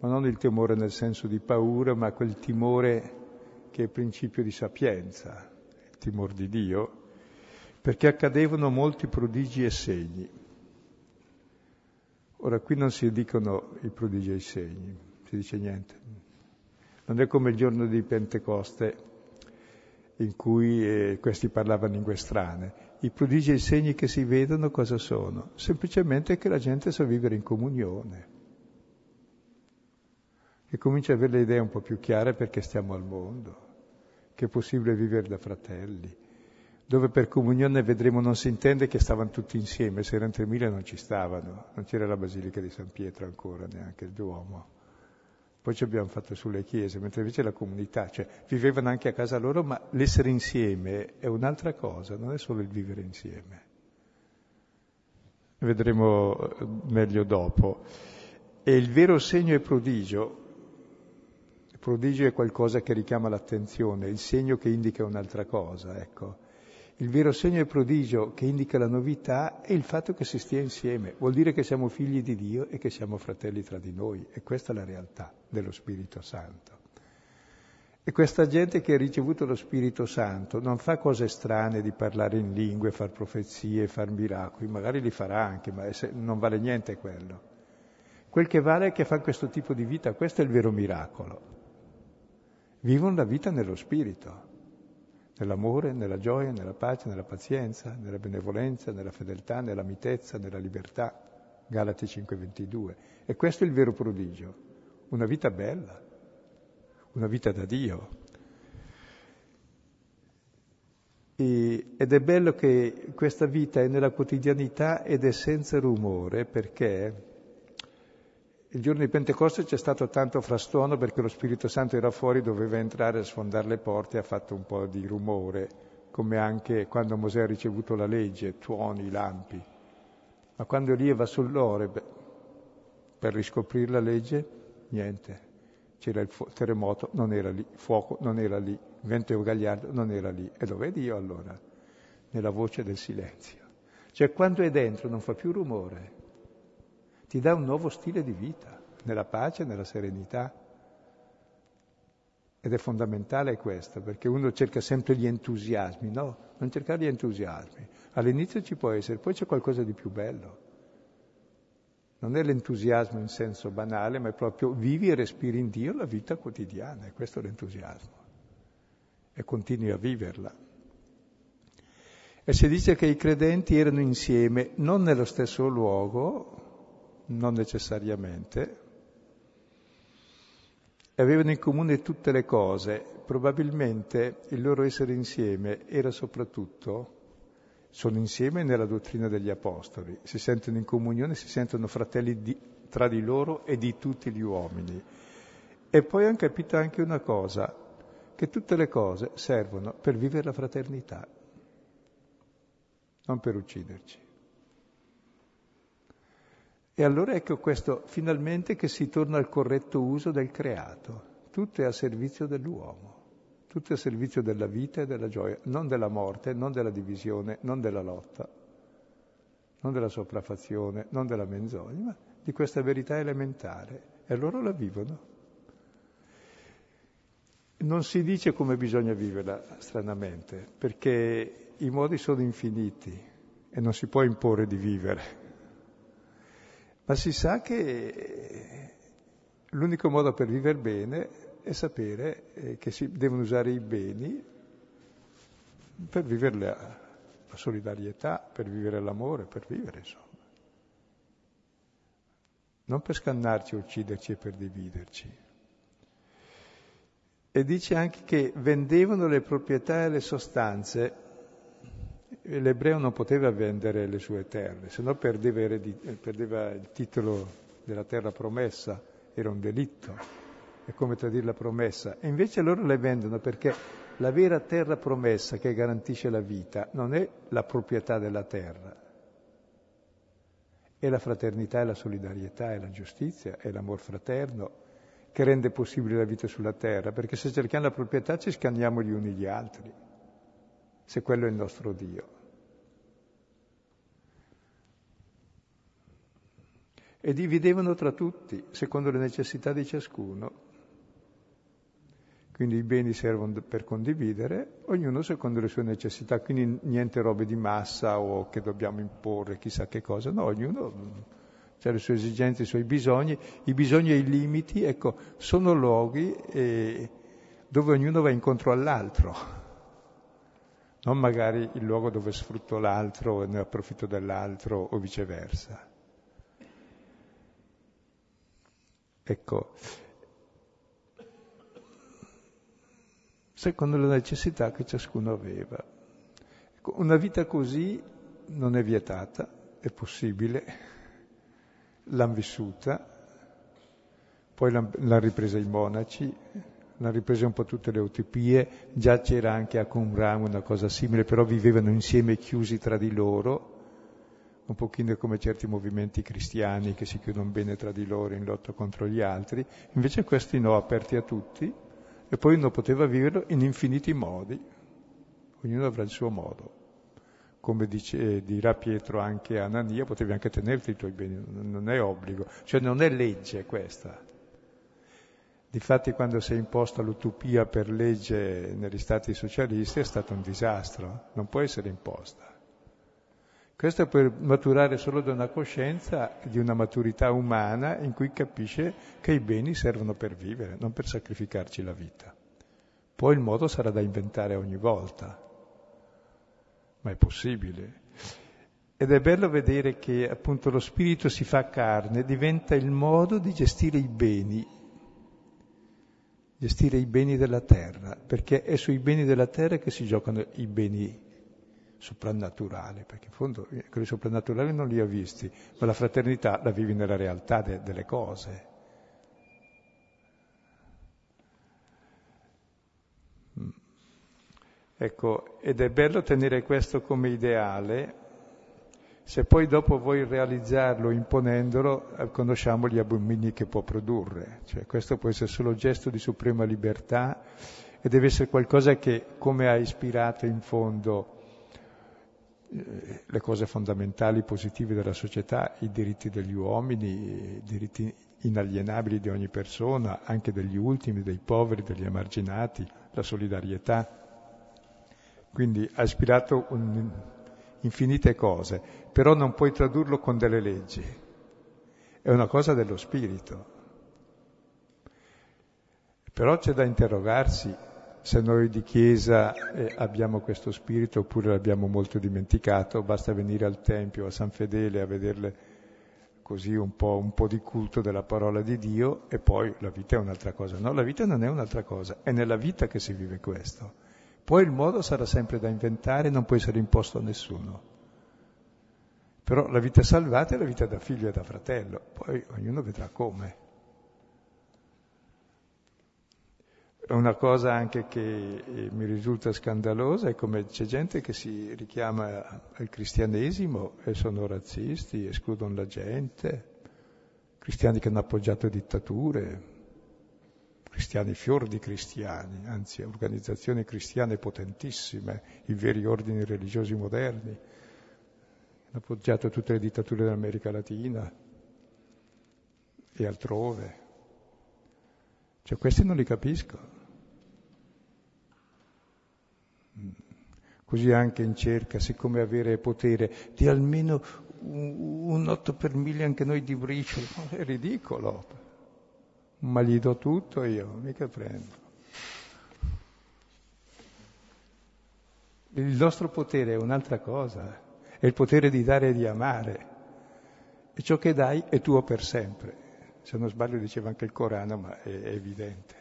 ma non il timore nel senso di paura, ma quel timore che è principio di sapienza, il timore di Dio, perché accadevano molti prodigi e segni. Ora qui non si dicono i prodigi e i segni, si dice niente. Non è come il giorno di Pentecoste in cui eh, questi parlavano lingue strane. I prodigi e i segni che si vedono cosa sono? Semplicemente che la gente sa vivere in comunione e comincia ad avere le idee un po' più chiare perché stiamo al mondo, che è possibile vivere da fratelli, dove per comunione vedremo non si intende che stavano tutti insieme, se erano 3.000 non ci stavano, non c'era la Basilica di San Pietro ancora, neanche il Duomo. Poi ci abbiamo fatto sulle chiese, mentre invece la comunità, cioè vivevano anche a casa loro, ma l'essere insieme è un'altra cosa, non è solo il vivere insieme. Vedremo eh, meglio dopo. E il vero segno e prodigio prodigio è qualcosa che richiama l'attenzione, il segno che indica un'altra cosa, ecco. Il vero segno e prodigio che indica la novità è il fatto che si stia insieme, vuol dire che siamo figli di Dio e che siamo fratelli tra di noi, e questa è la realtà dello Spirito Santo. E questa gente che ha ricevuto lo Spirito Santo non fa cose strane di parlare in lingue, far profezie, far miracoli, magari li farà anche, ma non vale niente quello. Quel che vale è che fa questo tipo di vita, questo è il vero miracolo vivono la vita nello spirito, nell'amore, nella gioia, nella pace, nella pazienza, nella benevolenza, nella fedeltà, nella mitezza, nella libertà. Galati 5:22. E questo è il vero prodigio, una vita bella, una vita da Dio. E, ed è bello che questa vita è nella quotidianità ed è senza rumore perché il giorno di Pentecoste c'è stato tanto frastuono perché lo Spirito Santo era fuori, doveva entrare a sfondare le porte e ha fatto un po' di rumore, come anche quando Mosè ha ricevuto la legge, tuoni, lampi. Ma quando Elia va sull'Oreb per riscoprire la legge, niente. C'era il fu- terremoto, non era lì, fuoco non era lì, vento gagliardo non era lì. E dov'è Dio allora? Nella voce del silenzio. Cioè quando è dentro non fa più rumore, ti dà un nuovo stile di vita, nella pace, nella serenità. Ed è fondamentale questo, perché uno cerca sempre gli entusiasmi, no? Non cercare gli entusiasmi. All'inizio ci può essere, poi c'è qualcosa di più bello. Non è l'entusiasmo in senso banale, ma è proprio vivi e respiri in Dio la vita quotidiana, e questo è l'entusiasmo. E continui a viverla. E si dice che i credenti erano insieme, non nello stesso luogo, non necessariamente, avevano in comune tutte le cose, probabilmente il loro essere insieme era soprattutto, sono insieme nella dottrina degli Apostoli, si sentono in comunione, si sentono fratelli di, tra di loro e di tutti gli uomini. E poi hanno capito anche una cosa, che tutte le cose servono per vivere la fraternità, non per ucciderci. E allora ecco questo, finalmente che si torna al corretto uso del creato. Tutto è a servizio dell'uomo, tutto è a servizio della vita e della gioia, non della morte, non della divisione, non della lotta, non della sopraffazione, non della menzogna, ma di questa verità elementare. E loro la vivono. Non si dice come bisogna viverla, stranamente, perché i modi sono infiniti e non si può imporre di vivere ma si sa che l'unico modo per vivere bene è sapere eh, che si devono usare i beni per vivere la, la solidarietà, per vivere l'amore, per vivere insomma. Non per scannarci, ucciderci e per dividerci. E dice anche che vendevano le proprietà e le sostanze. L'ebreo non poteva vendere le sue terre, se no perdeva, perdeva il titolo della terra promessa, era un delitto. È come tradire la promessa. E invece loro le vendono perché la vera terra promessa che garantisce la vita non è la proprietà della terra, è la fraternità e la solidarietà, è la giustizia, è l'amor fraterno che rende possibile la vita sulla terra, perché se cerchiamo la proprietà ci scanniamo gli uni gli altri, se quello è il nostro Dio. E dividevano tra tutti, secondo le necessità di ciascuno. Quindi i beni servono per condividere, ognuno secondo le sue necessità, quindi niente robe di massa o che dobbiamo imporre chissà che cosa, no, ognuno ha le sue esigenze, i suoi bisogni, i bisogni e i limiti, ecco, sono luoghi eh, dove ognuno va incontro all'altro, non magari il luogo dove sfrutto l'altro e ne approfitto dell'altro o viceversa. Ecco, secondo le necessità che ciascuno aveva. Ecco, una vita così non è vietata, è possibile, l'hanno vissuta, poi l'hanno ripresa i monaci, l'hanno ripresa un po' tutte le utopie, già c'era anche a Qumran una cosa simile, però vivevano insieme chiusi tra di loro, un pochino come certi movimenti cristiani che si chiudono bene tra di loro in lotta contro gli altri, invece questi no, aperti a tutti, e poi uno poteva viverlo in infiniti modi, ognuno avrà il suo modo. Come dice, dirà Pietro anche a Anania, potevi anche tenerti i tuoi beni, non è obbligo, cioè non è legge questa. Difatti quando si è imposta l'utopia per legge negli stati socialisti è stato un disastro, non può essere imposta. Questo per maturare solo da una coscienza di una maturità umana in cui capisce che i beni servono per vivere, non per sacrificarci la vita. Poi il modo sarà da inventare ogni volta, ma è possibile. Ed è bello vedere che appunto lo spirito si fa carne, diventa il modo di gestire i beni, gestire i beni della terra, perché è sui beni della terra che si giocano i beni soprannaturale, perché in fondo eh, quelli soprannaturali non li ha visti, ma la fraternità la vivi nella realtà de- delle cose. Mm. Ecco, ed è bello tenere questo come ideale, se poi dopo vuoi realizzarlo imponendolo, eh, conosciamo gli abomini che può produrre. Cioè, questo può essere solo gesto di suprema libertà e deve essere qualcosa che, come ha ispirato in fondo eh, le cose fondamentali, positive della società, i diritti degli uomini, i diritti inalienabili di ogni persona, anche degli ultimi, dei poveri, degli emarginati, la solidarietà. Quindi ha ispirato un, infinite cose, però non puoi tradurlo con delle leggi, è una cosa dello spirito. Però c'è da interrogarsi se noi di Chiesa eh, abbiamo questo spirito oppure l'abbiamo molto dimenticato, basta venire al Tempio, a San Fedele, a vederle così un po', un po', di culto della parola di Dio e poi la vita è un'altra cosa. No, la vita non è un'altra cosa, è nella vita che si vive questo. Poi il modo sarà sempre da inventare, non può essere imposto a nessuno. Però la vita salvata è la vita da figlio e da fratello, poi ognuno vedrà come. Una cosa anche che eh, mi risulta scandalosa è come c'è gente che si richiama al cristianesimo e sono razzisti, escludono la gente, cristiani che hanno appoggiato dittature, cristiani fior di cristiani, anzi organizzazioni cristiane potentissime, i veri ordini religiosi moderni, hanno appoggiato tutte le dittature dell'America Latina e altrove. Cioè questi non li capisco. Così anche in cerca, siccome avere potere, di almeno un 8 per mille anche noi di briciolo, è ridicolo. Ma gli do tutto io, mica prendo. Il nostro potere è un'altra cosa, è il potere di dare e di amare. E ciò che dai è tuo per sempre. Se non sbaglio diceva anche il Corano, ma è, evidente.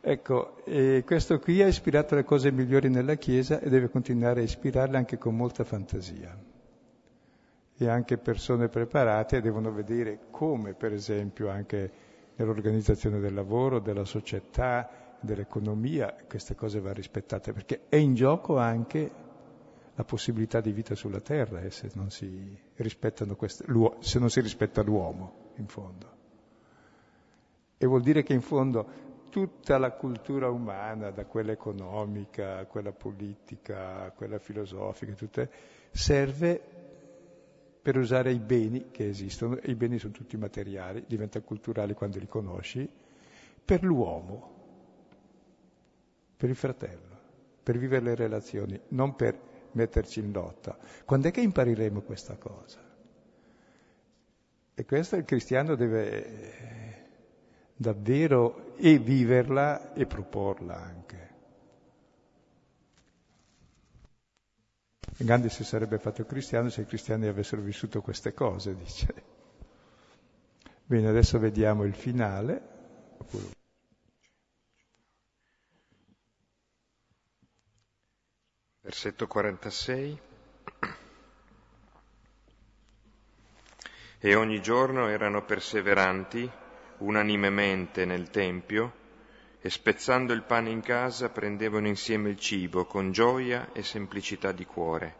Ecco, questo qui ha ispirato le cose migliori nella Chiesa e deve continuare a ispirarle anche con molta fantasia. E anche persone preparate devono vedere come, per esempio, anche nell'organizzazione del lavoro, della società, dell'economia, queste cose vanno rispettate, perché è in gioco anche la possibilità di vita sulla terra eh, se, non si queste, se non si rispetta l'uomo, in fondo. E vuol dire che in fondo tutta la cultura umana, da quella economica a quella politica, a quella filosofica, tutte, serve per usare i beni che esistono, e i beni sono tutti materiali, diventano culturali quando li conosci, per l'uomo, per il fratello, per vivere le relazioni, non per metterci in lotta. Quando è che impareremo questa cosa? E questo il cristiano deve davvero e viverla e proporla anche. Gandhi si sarebbe fatto cristiano se i cristiani avessero vissuto queste cose, dice. Bene, adesso vediamo il finale. Versetto 46. E ogni giorno erano perseveranti unanimemente nel Tempio e spezzando il pane in casa prendevano insieme il cibo con gioia e semplicità di cuore,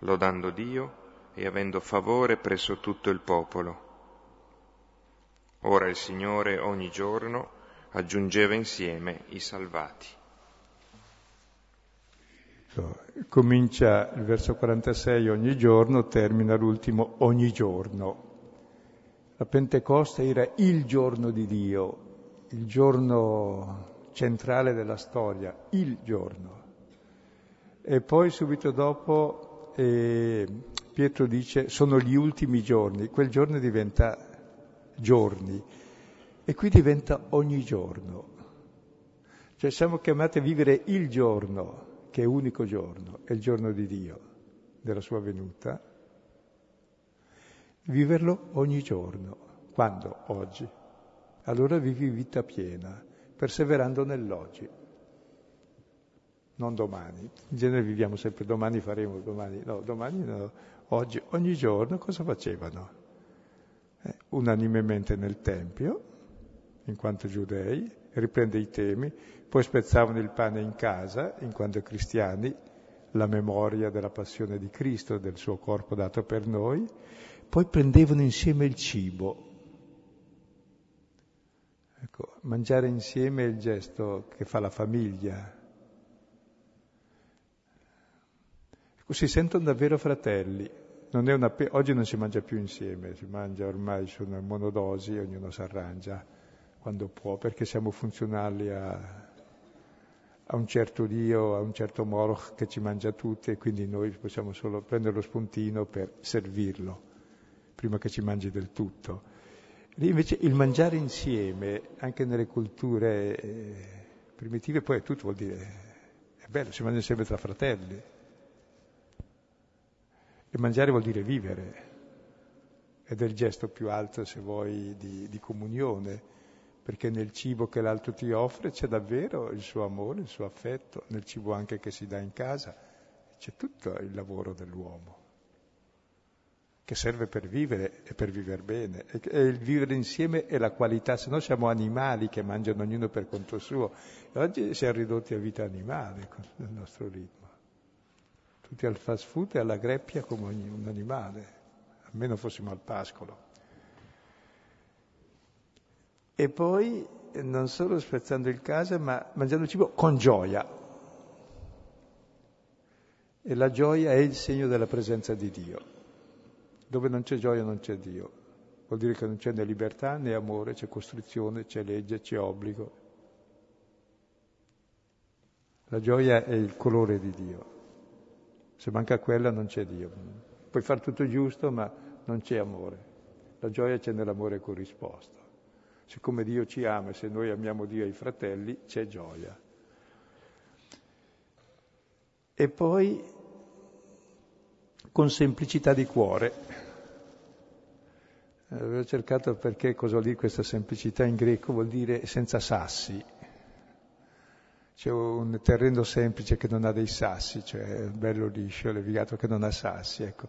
lodando Dio e avendo favore presso tutto il popolo. Ora il Signore ogni giorno aggiungeva insieme i salvati. Comincia il verso 46 ogni giorno, termina l'ultimo ogni giorno. La Pentecoste era il giorno di Dio, il giorno centrale della storia, il giorno. E poi subito dopo eh, Pietro dice sono gli ultimi giorni, quel giorno diventa giorni e qui diventa ogni giorno. Cioè siamo chiamati a vivere il giorno, che è unico giorno, è il giorno di Dio, della sua venuta, viverlo ogni giorno. Quando? Oggi. Allora vivi vita piena, perseverando nell'oggi. Non domani. In genere viviamo sempre domani faremo, domani no, domani no. Oggi, ogni giorno cosa facevano? Eh, unanimemente nel Tempio, in quanto giudei, riprende i temi, poi spezzavano il pane in casa, in quanto cristiani, la memoria della passione di Cristo, del suo corpo dato per noi, poi prendevano insieme il cibo. Ecco, mangiare insieme è il gesto che fa la famiglia. Ecco, si sentono davvero fratelli. Non una, oggi non si mangia più insieme, si mangia ormai sono monodosi, ognuno si arrangia quando può, perché siamo funzionali a, a un certo Dio, a un certo Moroch che ci mangia tutti e quindi noi possiamo solo prendere lo spuntino per servirlo prima che ci mangi del tutto. Invece il mangiare insieme, anche nelle culture eh, primitive, poi è tutto vuol dire, è bello, si mangia insieme tra fratelli. E mangiare vuol dire vivere, ed è il gesto più alto, se vuoi, di, di comunione, perché nel cibo che l'altro ti offre c'è davvero il suo amore, il suo affetto, nel cibo anche che si dà in casa, c'è tutto il lavoro dell'uomo che serve per vivere e per vivere bene. E il vivere insieme è la qualità, se no siamo animali che mangiano ognuno per conto suo. E oggi siamo ridotti a vita animale nel nostro ritmo. Tutti al fast food e alla greppia come un animale, almeno fossimo al pascolo. E poi non solo spezzando il caso, ma mangiando il cibo con gioia. E la gioia è il segno della presenza di Dio. Dove non c'è gioia non c'è Dio. Vuol dire che non c'è né libertà né amore, c'è costrizione, c'è legge, c'è obbligo. La gioia è il colore di Dio. Se manca quella non c'è Dio. Puoi fare tutto giusto, ma non c'è amore. La gioia c'è nell'amore corrisposto. Siccome Dio ci ama e se noi amiamo Dio e i fratelli, c'è gioia. E poi con semplicità di cuore. Avevo cercato perché cosa vuol dire questa semplicità in greco, vuol dire senza sassi. C'è un terreno semplice che non ha dei sassi, cioè bello liscio, levigato che non ha sassi, ecco.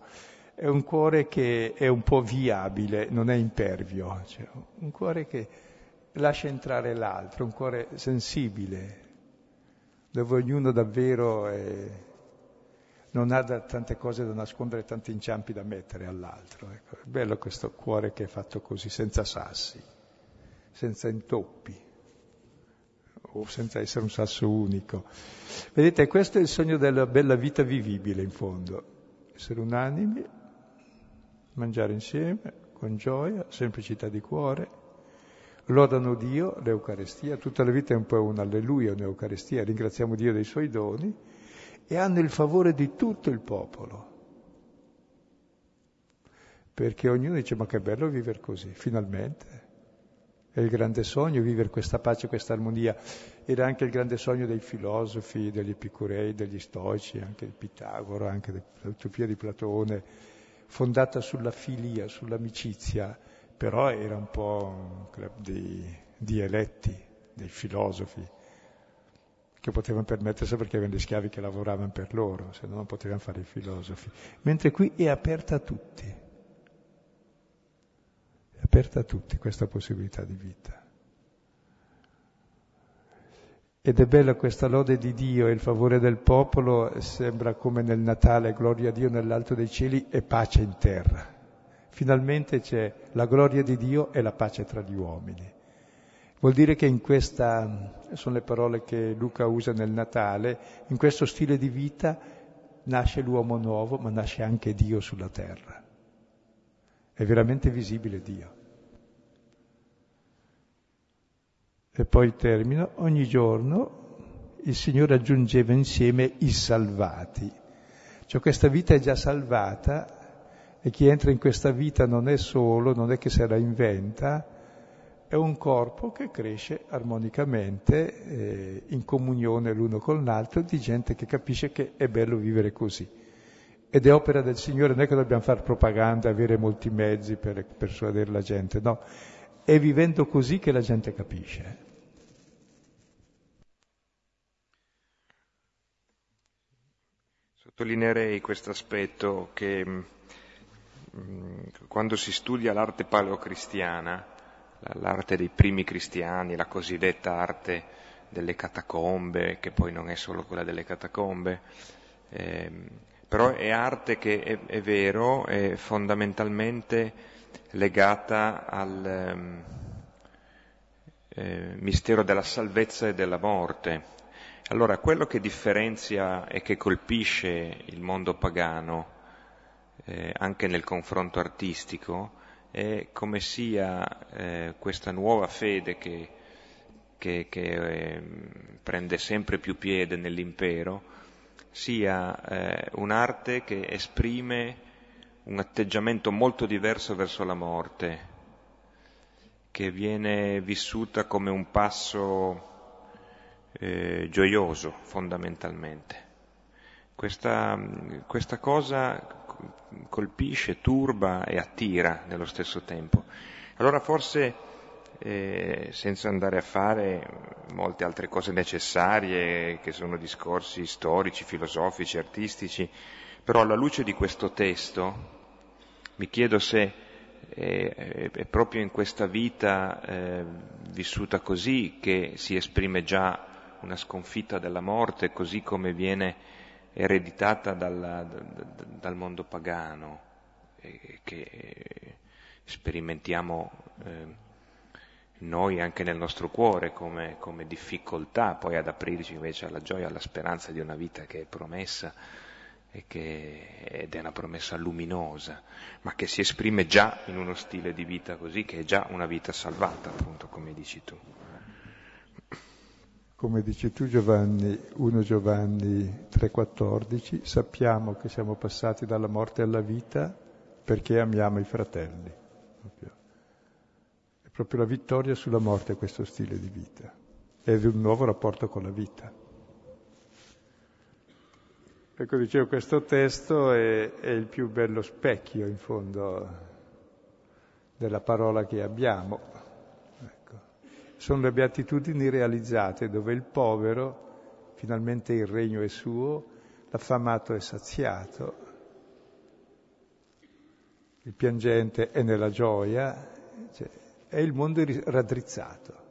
È un cuore che è un po' viabile, non è impervio, cioè un cuore che lascia entrare l'altro, un cuore sensibile, dove ognuno davvero è, non ha da, tante cose da nascondere, tanti inciampi da mettere all'altro. Ecco. È bello questo cuore che è fatto così, senza sassi, senza intoppi o senza essere un sasso unico. Vedete, questo è il sogno della bella vita vivibile in fondo. Essere unanimi, mangiare insieme, con gioia, semplicità di cuore, lodano Dio, l'Eucarestia, tutta la vita è un po' un alleluia, un'Eucarestia, ringraziamo Dio dei suoi doni e hanno il favore di tutto il popolo. Perché ognuno dice ma che bello vivere così, finalmente. È il grande sogno vivere questa pace, questa armonia. Era anche il grande sogno dei filosofi, degli epicurei, degli stoici, anche di Pitagora, anche dell'utopia di Platone, fondata sulla filia, sull'amicizia, però era un po' un club di, di eletti, dei filosofi, che potevano permettersi perché avevano gli schiavi che lavoravano per loro, se no non potevano fare i filosofi. Mentre qui è aperta a tutti, è aperta a tutti questa possibilità di vita. Ed è bella questa lode di Dio e il favore del popolo, sembra come nel Natale, gloria a Dio nell'alto dei cieli e pace in terra. Finalmente c'è la gloria di Dio e la pace tra gli uomini. Vuol dire che in questa, sono le parole che Luca usa nel Natale, in questo stile di vita nasce l'uomo nuovo, ma nasce anche Dio sulla terra. È veramente visibile Dio. E poi termino, ogni giorno il Signore aggiungeva insieme i salvati. Cioè questa vita è già salvata e chi entra in questa vita non è solo, non è che se la inventa, è un corpo che cresce armonicamente, eh, in comunione l'uno con l'altro, di gente che capisce che è bello vivere così. Ed è opera del Signore, non è che dobbiamo fare propaganda, avere molti mezzi per persuadere la gente, no, è vivendo così che la gente capisce. Sottolineerei questo aspetto che Mm, quando si studia l'arte paleocristiana, l'arte dei primi cristiani, la cosiddetta arte delle catacombe, che poi non è solo quella delle catacombe, eh, però è arte che è, è, vero, è fondamentalmente legata al ehm, eh, mistero della salvezza e della morte. Allora, quello che differenzia e che colpisce il mondo pagano eh, anche nel confronto artistico è come sia eh, questa nuova fede che, che, che eh, prende sempre più piede nell'impero, sia eh, un'arte che esprime un atteggiamento molto diverso verso la morte, che viene vissuta come un passo eh, gioioso fondamentalmente. Questa, questa cosa colpisce, turba e attira nello stesso tempo. Allora forse, eh, senza andare a fare molte altre cose necessarie, che sono discorsi storici, filosofici, artistici, però alla luce di questo testo mi chiedo se eh, è proprio in questa vita eh, vissuta così che si esprime già una sconfitta della morte, così come viene ereditata dalla, dal mondo pagano e che sperimentiamo eh, noi anche nel nostro cuore come, come, difficoltà poi ad aprirci invece alla gioia, alla speranza di una vita che è promessa che, ed è una promessa luminosa, ma che si esprime già in uno stile di vita così, che è già una vita salvata, appunto, come dici tu come dici tu Giovanni, 1 Giovanni 3,14, sappiamo che siamo passati dalla morte alla vita perché amiamo i fratelli. È proprio la vittoria sulla morte questo stile di vita ed un nuovo rapporto con la vita. Ecco, dicevo, questo testo è, è il più bello specchio, in fondo, della parola che abbiamo. Sono le beatitudini realizzate dove il povero, finalmente il regno è suo, l'affamato è saziato, il piangente è nella gioia, cioè, è il mondo raddrizzato,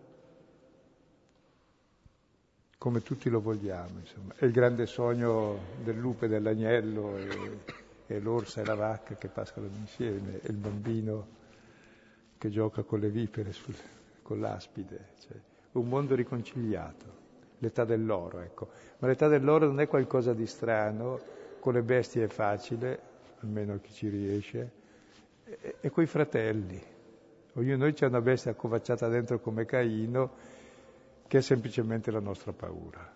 come tutti lo vogliamo. Insomma. È il grande sogno del lupo e dell'agnello, e, e l'orsa e la vacca che passano insieme, e il bambino che gioca con le vipere, sul, con l'aspide. Cioè, un mondo riconciliato, l'età dell'oro, ecco. Ma l'età dell'oro non è qualcosa di strano, con le bestie è facile, almeno chi ci riesce, e, e coi fratelli. Ognuno di noi c'è una bestia accovacciata dentro come Caino, che è semplicemente la nostra paura.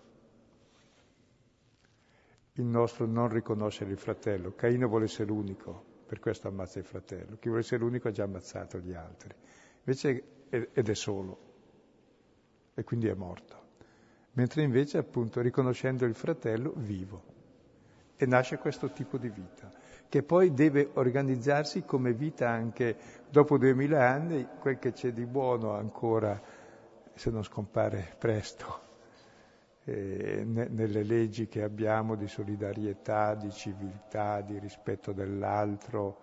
Il nostro non riconoscere il fratello. Caino vuole essere l'unico, per questo ammazza il fratello. Chi vuole essere l'unico ha già ammazzato gli altri. Invece ed è solo, e quindi è morto. Mentre invece, appunto, riconoscendo il fratello, vivo. E nasce questo tipo di vita che poi deve organizzarsi come vita anche dopo duemila anni, quel che c'è di buono ancora, se non scompare presto, eh, ne, nelle leggi che abbiamo di solidarietà, di civiltà, di rispetto dell'altro,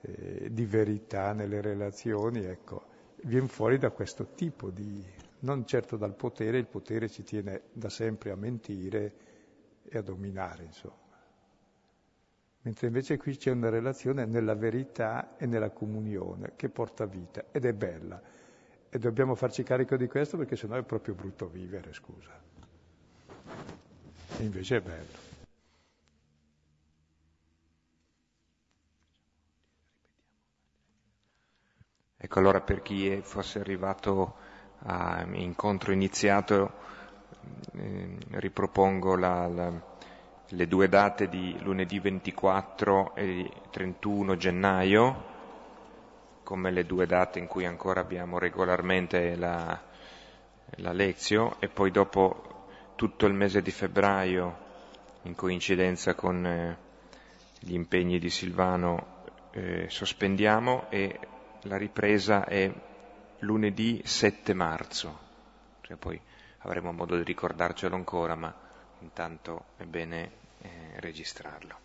eh, di verità nelle relazioni, ecco, viene fuori da questo tipo di, non certo dal potere, il potere ci tiene da sempre a mentire e a dominare, insomma mentre invece qui c'è una relazione nella verità e nella comunione che porta vita ed è bella. E dobbiamo farci carico di questo perché sennò è proprio brutto vivere, scusa. E invece è bello. Ecco allora per chi fosse arrivato a incontro iniziato eh, ripropongo la, la le due date di lunedì 24 e 31 gennaio, come le due date in cui ancora abbiamo regolarmente la, la lezio, e poi dopo tutto il mese di febbraio, in coincidenza con eh, gli impegni di Silvano, eh, sospendiamo e la ripresa è lunedì 7 marzo. Cioè poi avremo modo di ricordarcelo ancora, ma intanto è bene eh, registrarlo.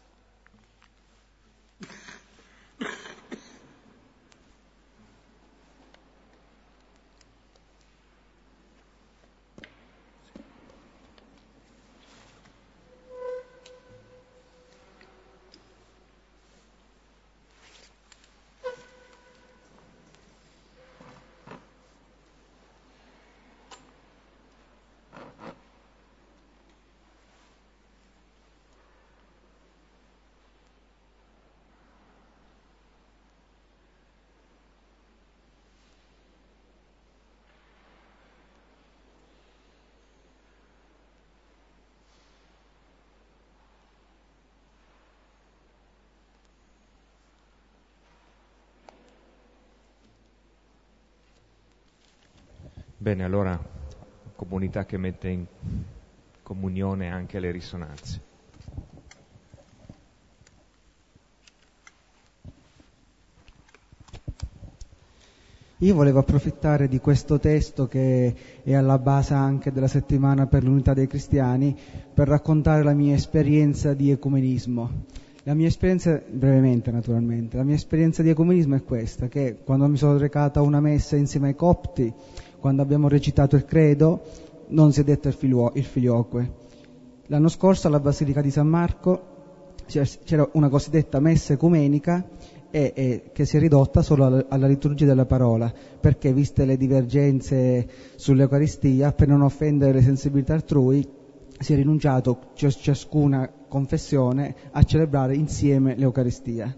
Bene, allora comunità che mette in comunione anche le risonanze. Io volevo approfittare di questo testo che è alla base anche della settimana per l'unità dei cristiani per raccontare la mia esperienza di ecumenismo. La mia esperienza, brevemente naturalmente, la mia esperienza di ecumenismo è questa, che quando mi sono recata a una messa insieme ai copti, quando abbiamo recitato il credo, non si è detto il, figlio, il filioque. L'anno scorso alla Basilica di San Marco c'era una cosiddetta messa ecumenica e, e, che si è ridotta solo alla, alla, liturgia della parola, perché viste le divergenze sull'Eucaristia, per non offendere le sensibilità altrui, si è rinunciato ciascuna confessione a celebrare insieme l'Eucaristia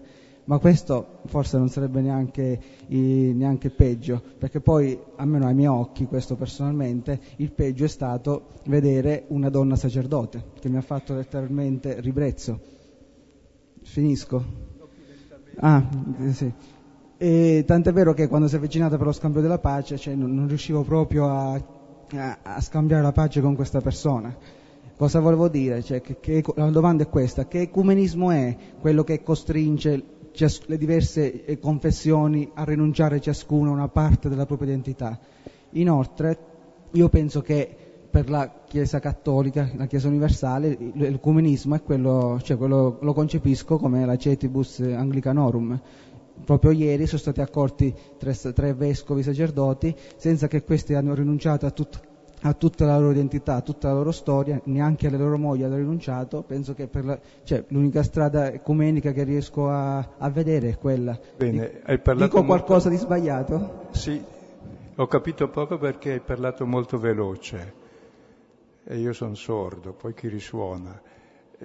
ma questo forse non sarebbe neanche, eh, neanche, peggio, perché poi, almeno ai miei occhi, questo personalmente, il peggio è stato vedere una donna sacerdote, che mi ha fatto letteralmente ribrezzo. Finisco. Ah, sì. E tant'è vero che quando si è avvicinata per lo scambio della pace, cioè, non, non, riuscivo proprio a, a, a, scambiare la pace con questa persona. Cosa volevo dire? Cioè, che, che, la domanda è questa, che ecumenismo è quello che costringe le diverse eh, confessioni a rinunciare ciascuna a una parte della propria identità? Inoltre, io penso che per la Chiesa cattolica, la Chiesa universale, l'ecumenismo è quello, cioè quello lo concepisco come la cetibus anglicanorum. Proprio ieri sono stati accolti tre, tre vescovi sacerdoti senza che questi hanno rinunciato a, tut, a, tutta la loro identità, a tutta la loro storia, neanche alle loro mogli hanno rinunciato. Penso che la, cioè, l'unica strada ecumenica che riesco a, a vedere è quella. Bene, hai parlato Dico qualcosa molto... di sbagliato? Sì, ho capito poco perché hai parlato molto veloce e io sono sordo, poi chi risuona.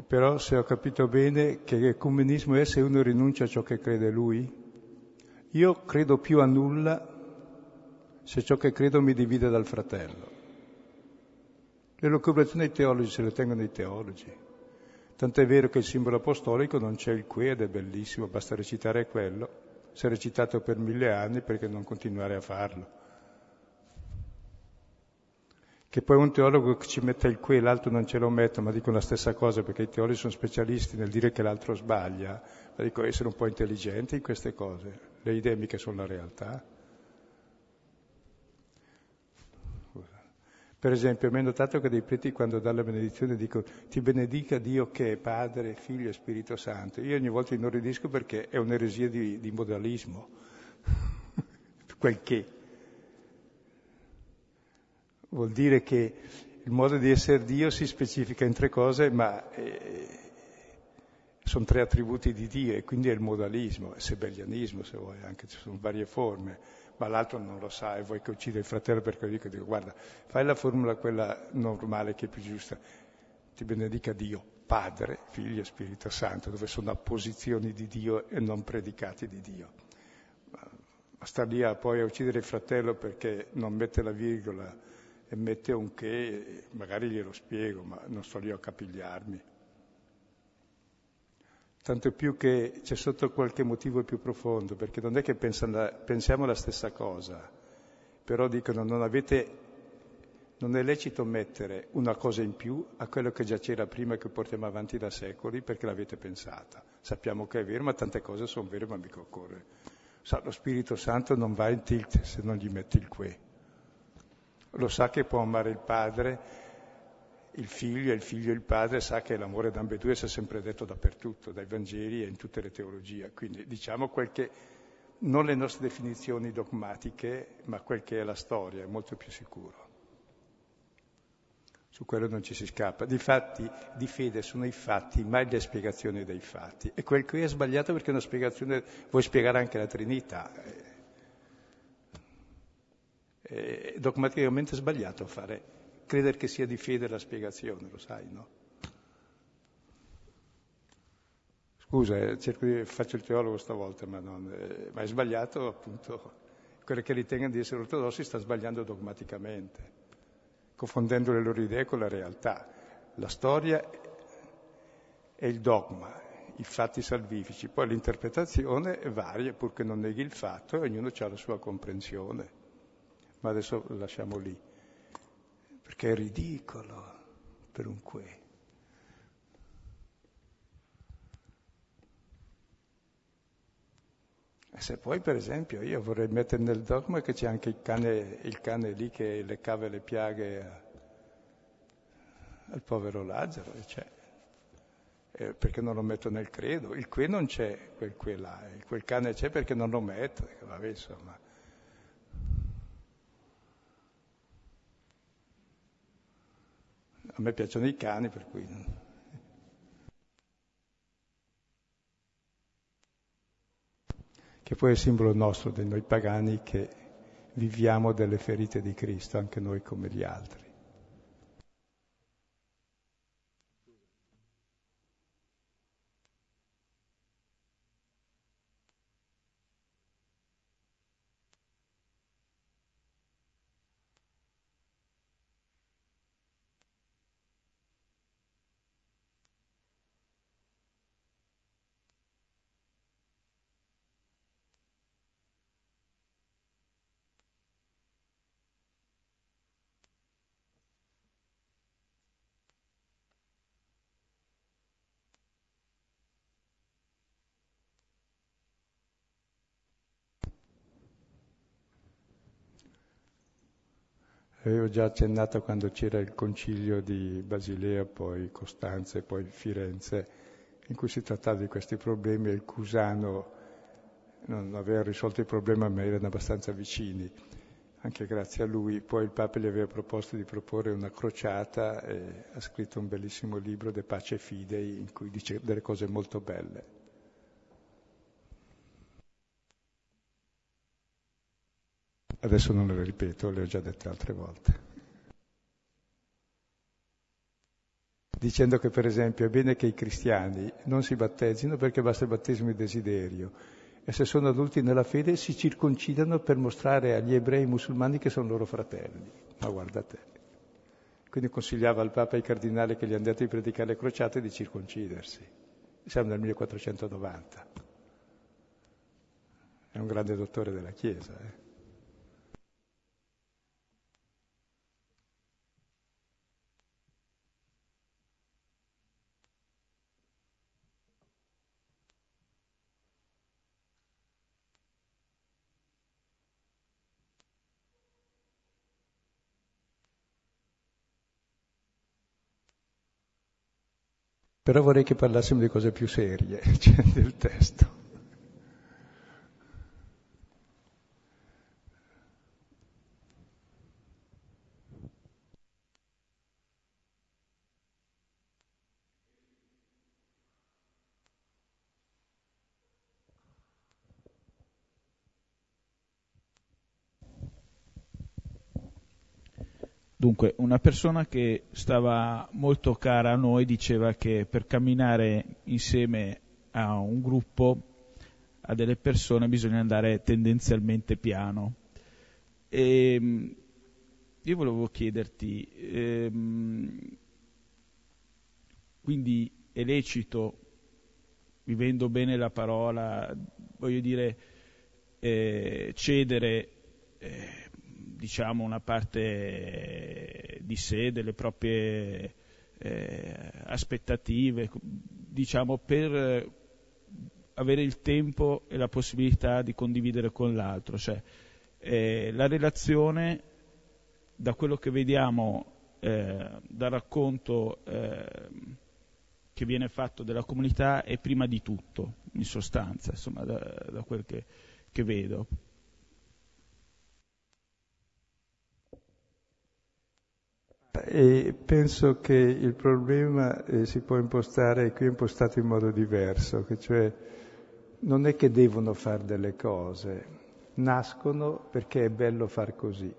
Però se ho capito bene che l'ecumenismo è se uno rinuncia a ciò che crede lui, io credo più a nulla se ciò che credo mi divide dal fratello. Le lucubrazioni dei teologi se le tengono i teologi. Tant'è vero che il simbolo apostolico non c'è il qui ed è bellissimo, basta recitare quello. Si è recitato per mille anni perché non continuare a farlo che poi un teologo ci mette il qui e l'altro non ce lo mette, ma dicono la stessa cosa perché i teologi sono specialisti nel dire che l'altro sbaglia, ma dico essere un po' intelligenti in queste cose, le idee mica sono la realtà. Per esempio, mi hai notato che dei preti quando danno la benedizione dicono ti benedica Dio che è Padre, Figlio e Spirito Santo. Io ogni volta inorridisco perché è un'eresia di, di modalismo, <laughs> quel che. Vuol dire che il modo di essere Dio si specifica in tre cose, ma eh, sono tre attributi di Dio e quindi è il modalismo, è sebellianismo se vuoi, anche ci sono varie forme, ma l'altro non lo sa e vuoi che uccida il fratello perché dico, dico guarda, fai la formula quella normale che è più giusta, ti benedica Dio, Padre, Figlio e Spirito Santo, dove sono apposizioni di Dio e non predicati di Dio. Ma sta lì a poi a uccidere il fratello perché non mette la virgola e mette un che, magari glielo spiego, ma non sto lì a capigliarmi. Tanto più che c'è sotto qualche motivo più profondo, perché non è che pensiamo la stessa cosa, però dicono non avete, non è lecito mettere una cosa in più a quello che già c'era prima e che portiamo avanti da secoli perché l'avete pensata. Sappiamo che è vero, ma tante cose sono vere, ma mica occorre. Lo Spirito Santo non va in tilt se non gli metti il que lo sa che può amare il padre, il figlio e il figlio e il padre, sa che l'amore d'ambedue si è sempre detto dappertutto, dai Vangeli e in tutte le teologie. Quindi diciamo quel che, non le nostre definizioni dogmatiche, ma quel che è la storia, è molto più sicuro. Su quello non ci si scappa. Difatti, di fede sono i fatti, mai le spiegazioni dei fatti. E quel qui è sbagliato perché è una spiegazione, vuoi spiegare anche la Trinità è dogmaticamente sbagliato fare, credere che sia di fede la spiegazione, lo sai, no? Scusa, eh, di, faccio il teologo stavolta, ma, non, eh, ma è sbagliato appunto. Quello che ritengono di essere ortodossi sta sbagliando dogmaticamente, confondendo le loro idee con la realtà. La storia è il dogma, i fatti salvifici, poi l'interpretazione varia purché non neghi il fatto e ognuno ha la sua comprensione ma adesso lasciamo lì, perché è ridicolo per un que. E se poi, per esempio, io vorrei mettere nel dogma che c'è anche il cane, il cane lì che le cave le piaghe al povero Lazzaro, c'è. Eh, perché non lo metto nel credo? Il que non c'è, quel que là, quel cane c'è perché non lo metto, vabbè, insomma. A me piacciono i cani, per cui... Che poi è il simbolo nostro, di noi pagani che viviamo delle ferite di Cristo, anche noi come gli altri. Avevo già accennato quando c'era il concilio di Basilea, poi Costanza e poi Firenze, in cui si trattava di questi problemi e il Cusano non aveva risolto il problema ma erano abbastanza vicini. Anche grazie a lui poi il Papa gli aveva proposto di proporre una crociata e ha scritto un bellissimo libro, De Pace Fidei, in cui dice delle cose molto belle. Adesso non le ripeto, le ho già dette altre volte. Dicendo che per esempio è bene che i cristiani non si battezzino perché basta il battesimo di desiderio e se sono adulti nella fede si circoncidano per mostrare agli ebrei musulmani che sono loro fratelli. Ma guarda te. Quindi consigliava al Papa e ai cardinali che gli hanno detto di predicare le crociate di circoncidersi. Siamo nel 1490. È un grande dottore della Chiesa. Eh? Però vorrei che parlassimo di cose più serie, <laughs> cioè del testo. Dunque, una persona che stava molto cara a noi diceva che per camminare insieme a un gruppo, a delle persone, bisogna andare tendenzialmente piano. E ehm, io volevo chiederti, ehm, quindi è lecito, vivendo bene la parola, voglio dire, eh, cedere eh, diciamo, una parte di sé, delle proprie eh, aspettative, diciamo, per avere il tempo e la possibilità di condividere con l'altro. Cioè, eh, la relazione, da quello che vediamo eh, dal racconto eh, che viene fatto della comunità, è prima di tutto, in sostanza, insomma, da, da quel che, che vedo. E penso che il problema eh, si può impostare, qui è impostato in modo diverso, che cioè non è che devono fare delle cose, nascono perché è bello far così.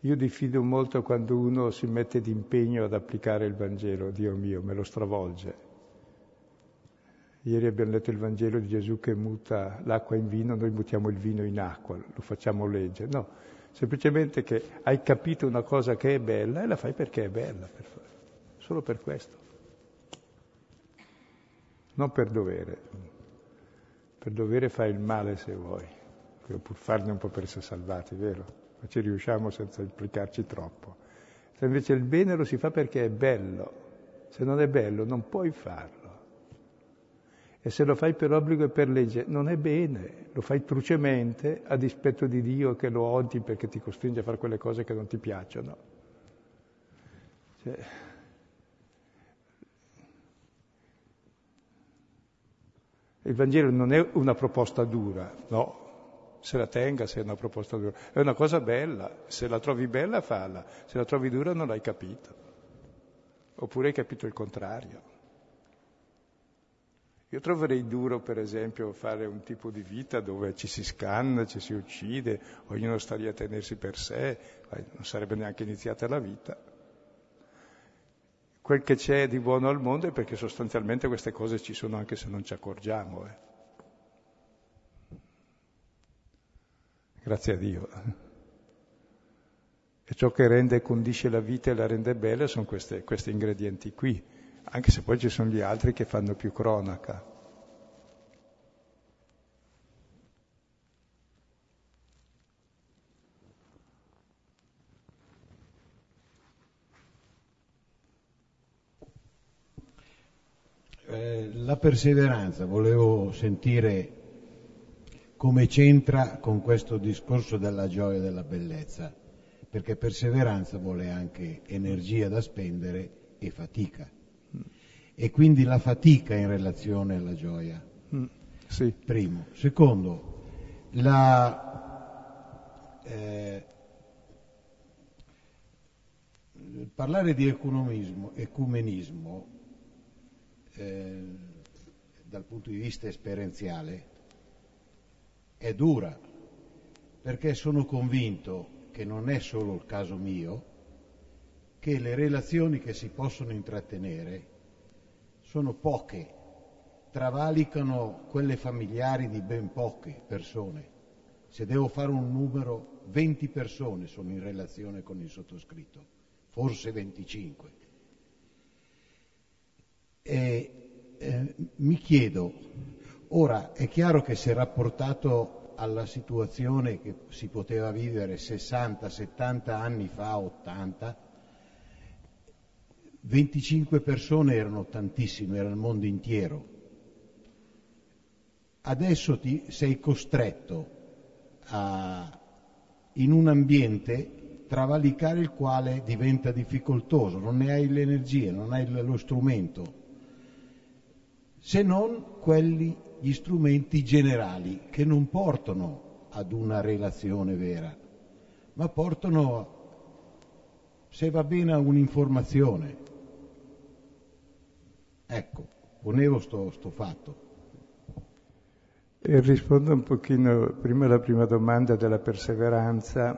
Io diffido molto quando uno si mette d'impegno ad applicare il Vangelo, Dio mio, me lo stravolge. Ieri abbiamo letto il Vangelo di Gesù che muta l'acqua in vino, noi mutiamo il vino in acqua, lo facciamo leggere. No, semplicemente che hai capito una cosa che è bella e la fai perché è bella, per solo per questo, non per dovere. Per dovere fai il male se vuoi, pur farne un po' per essere salvati, vero? Ma ci riusciamo senza implicarci troppo. Se invece il bene lo si fa perché è bello, se non è bello non puoi farlo. E se lo fai per obbligo e per legge non è bene, lo fai trucemente a dispetto di Dio che lo odi perché ti costringe a fare quelle cose che non ti piacciono. Cioè, il Vangelo non è una proposta dura, no, se la tenga se è una proposta dura, è una cosa bella, se la trovi bella falla, se la trovi dura non l'hai capito, oppure hai capito il contrario. Io troverei duro, per esempio, fare un tipo di vita dove ci si scanna, ci si uccide, ognuno sta lì a tenersi per sé, non sarebbe neanche iniziata la vita. Quel che c'è di buono al mondo è perché sostanzialmente queste cose ci sono anche se non ci accorgiamo. Eh. Grazie a Dio. E ciò che rende e condisce la vita e la rende bella sono queste, questi ingredienti qui anche se poi ci sono gli altri che fanno più cronaca. Eh, la perseveranza, volevo sentire come c'entra con questo discorso della gioia e della bellezza, perché perseveranza vuole anche energia da spendere e fatica. E quindi la fatica in relazione alla gioia. Mm. Sì. Primo. Secondo, la, eh, parlare di ecumenismo eh, dal punto di vista esperienziale è dura, perché sono convinto che non è solo il caso mio, che le relazioni che si possono intrattenere sono poche travalicano quelle familiari di ben poche persone. Se devo fare un numero, 20 persone sono in relazione con il sottoscritto, forse 25. E eh, mi chiedo, ora è chiaro che se rapportato alla situazione che si poteva vivere 60, 70 anni fa, 80, 25 persone erano tantissime, era il mondo intero. Adesso ti sei costretto a, in un ambiente travalicare il quale diventa difficoltoso, non ne hai le energie, non hai lo strumento, se non quelli, gli strumenti generali che non portano ad una relazione vera, ma portano, se va bene, a un'informazione. Ecco, ponevo sto, sto fatto. E rispondo un pochino prima alla prima domanda della perseveranza,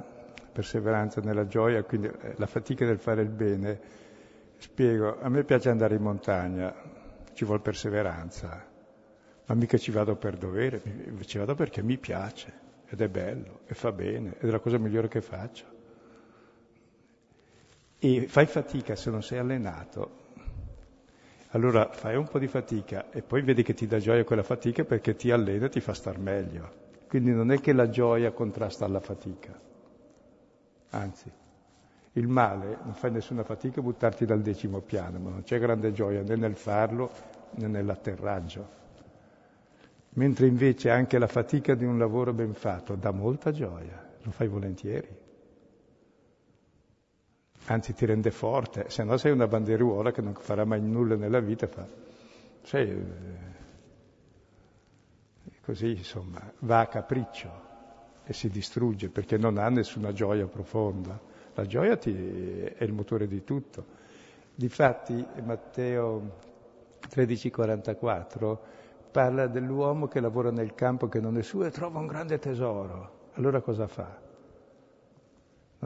perseveranza nella gioia, quindi eh, la fatica del fare il bene. Spiego, a me piace andare in montagna, ci vuole perseveranza, ma mica ci vado per dovere, ci vado perché mi piace ed è bello e fa bene ed è la cosa migliore che faccio. E fai fatica se non sei allenato allora fai un po' di fatica e poi vedi che ti dà gioia quella fatica perché ti allena e ti fa star meglio. Quindi non è che la gioia contrasta alla fatica, anzi, il male non fai nessuna fatica buttarti dal decimo piano, ma non c'è grande gioia né nel farlo né nell'atterraggio. Mentre invece anche la fatica di un lavoro ben fatto dà molta gioia, lo fai volentieri anzi ti rende forte, se no sei una banderuola che non farà mai nulla nella vita, fa, sei, eh, così insomma, va a capriccio e si distrugge perché non ha nessuna gioia profonda. La gioia ti, è il motore di tutto. Difatti Matteo 13,44 parla dell'uomo che lavora nel campo che non è suo e trova un grande tesoro. Allora cosa fa?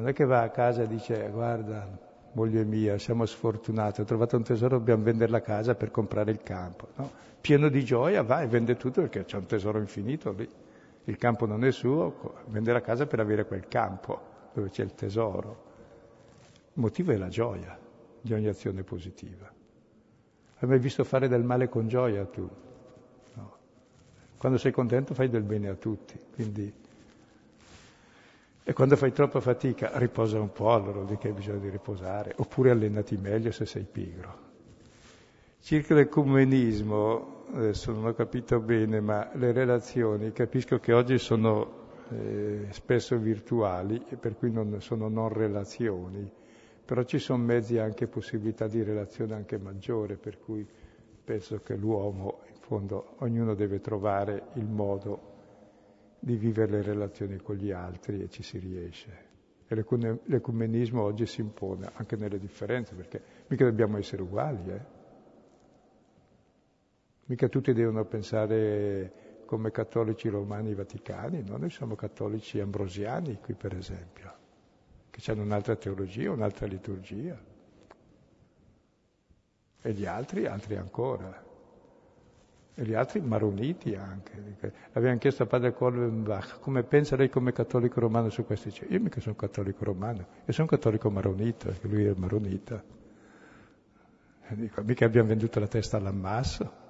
Non è che va a casa e dice guarda, moglie mia, siamo sfortunati, ho trovato un tesoro, dobbiamo vendere la casa per comprare il campo. No? Pieno di gioia va e vende tutto perché c'è un tesoro infinito lì. Il campo non è suo, vende la casa per avere quel campo dove c'è il tesoro. Il motivo è la gioia di ogni azione positiva. Hai mai visto fare del male con gioia tu? No. Quando sei contento fai del bene a tutti, quindi e quando fai troppa fatica, riposa un po', allora di che hai bisogno di riposare, oppure allenati meglio se sei pigro. Circa l'ecumenismo, adesso non ho capito bene, ma le relazioni, capisco che oggi sono eh, spesso virtuali e per cui non sono non relazioni, però ci sono mezzi anche possibilità di relazione anche maggiore, per cui penso che l'uomo, in fondo, ognuno deve trovare il modo di vivere le relazioni con gli altri e ci si riesce. E l'ecumenismo oggi si impone anche nelle differenze, perché mica dobbiamo essere uguali, eh? Mica tutti devono pensare come cattolici romani vaticani, no? Noi siamo cattolici ambrosiani qui, per esempio, che hanno un'altra teologia, un'altra liturgia. E gli altri, altri ancora e gli altri maroniti anche. Abbiamo chiesto a padre Kolbenbach come pensa lei come cattolico romano su questo. Dice, io mica sono cattolico romano, io sono cattolico maronita, perché lui è maronita. E dico, mica abbiamo venduto la testa all'ammasso.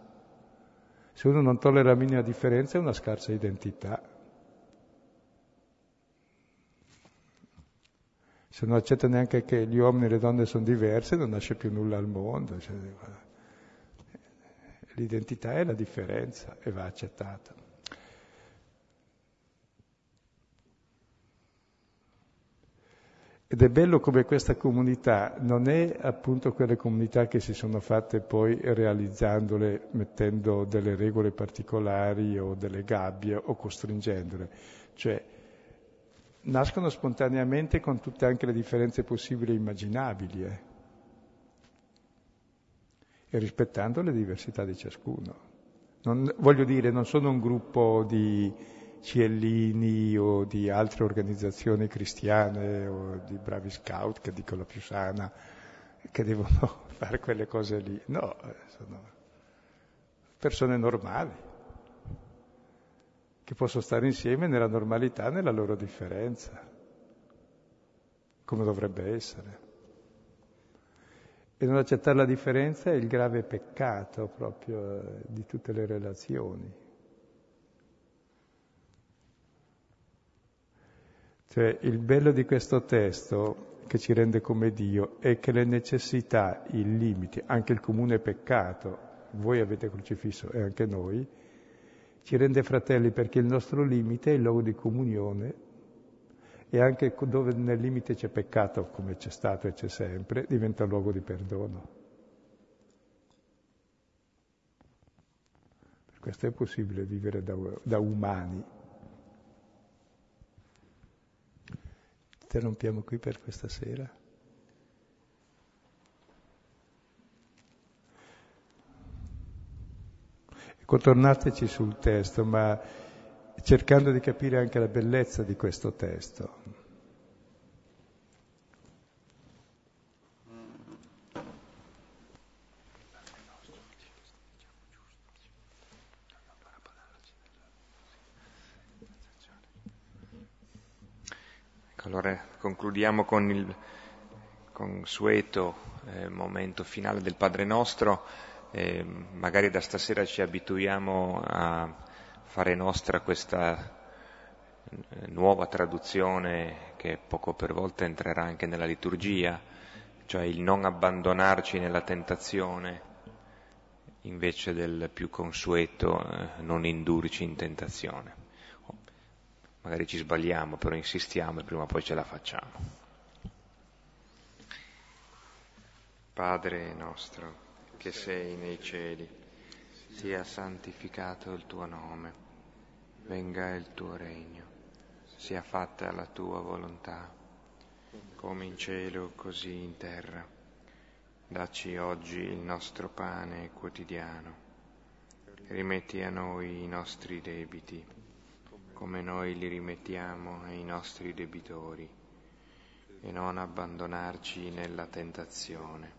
Se uno non tollera la minima differenza è una scarsa identità. Se non accetta neanche che gli uomini e le donne sono diverse, non nasce più nulla al mondo. Cioè, L'identità è la differenza e va accettata. Ed è bello come questa comunità non è appunto quelle comunità che si sono fatte poi realizzandole, mettendo delle regole particolari o delle gabbie o costringendole. Cioè, nascono spontaneamente con tutte anche le differenze possibili e immaginabili, eh? E rispettando le diversità di ciascuno. Non, voglio dire, non sono un gruppo di Ciellini o di altre organizzazioni cristiane o di bravi scout, che dico la più sana, che devono <laughs> fare quelle cose lì. No, sono persone normali, che possono stare insieme nella normalità, nella loro differenza, come dovrebbe essere. E non accettare la differenza è il grave peccato proprio eh, di tutte le relazioni. Cioè, il bello di questo testo che ci rende come Dio è che le necessità, i limiti, anche il comune peccato, voi avete crocifisso e anche noi, ci rende fratelli perché il nostro limite è il luogo di comunione e anche dove nel limite c'è peccato, come c'è stato e c'è sempre, diventa luogo di perdono. Per questo è possibile vivere da, da umani. interrompiamo qui per questa sera. Ecco, tornateci sul testo, ma cercando di capire anche la bellezza di questo testo. Allora concludiamo con il consueto eh, momento finale del Padre nostro, eh, magari da stasera ci abituiamo a fare nostra questa eh, nuova traduzione che poco per volta entrerà anche nella liturgia, cioè il non abbandonarci nella tentazione invece del più consueto eh, non indurci in tentazione magari ci sbagliamo, però insistiamo e prima o poi ce la facciamo. Padre nostro, che sei nei cieli, sia santificato il tuo nome, venga il tuo regno, sia fatta la tua volontà, come in cielo così in terra. Dacci oggi il nostro pane quotidiano, rimetti a noi i nostri debiti come noi li rimettiamo ai nostri debitori, e non abbandonarci nella tentazione,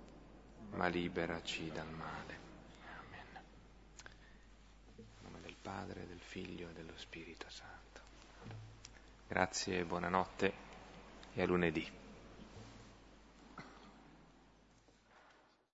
ma liberaci dal male. Amen. In nome del Padre, del Figlio e dello Spirito Santo. Grazie, buonanotte e a lunedì.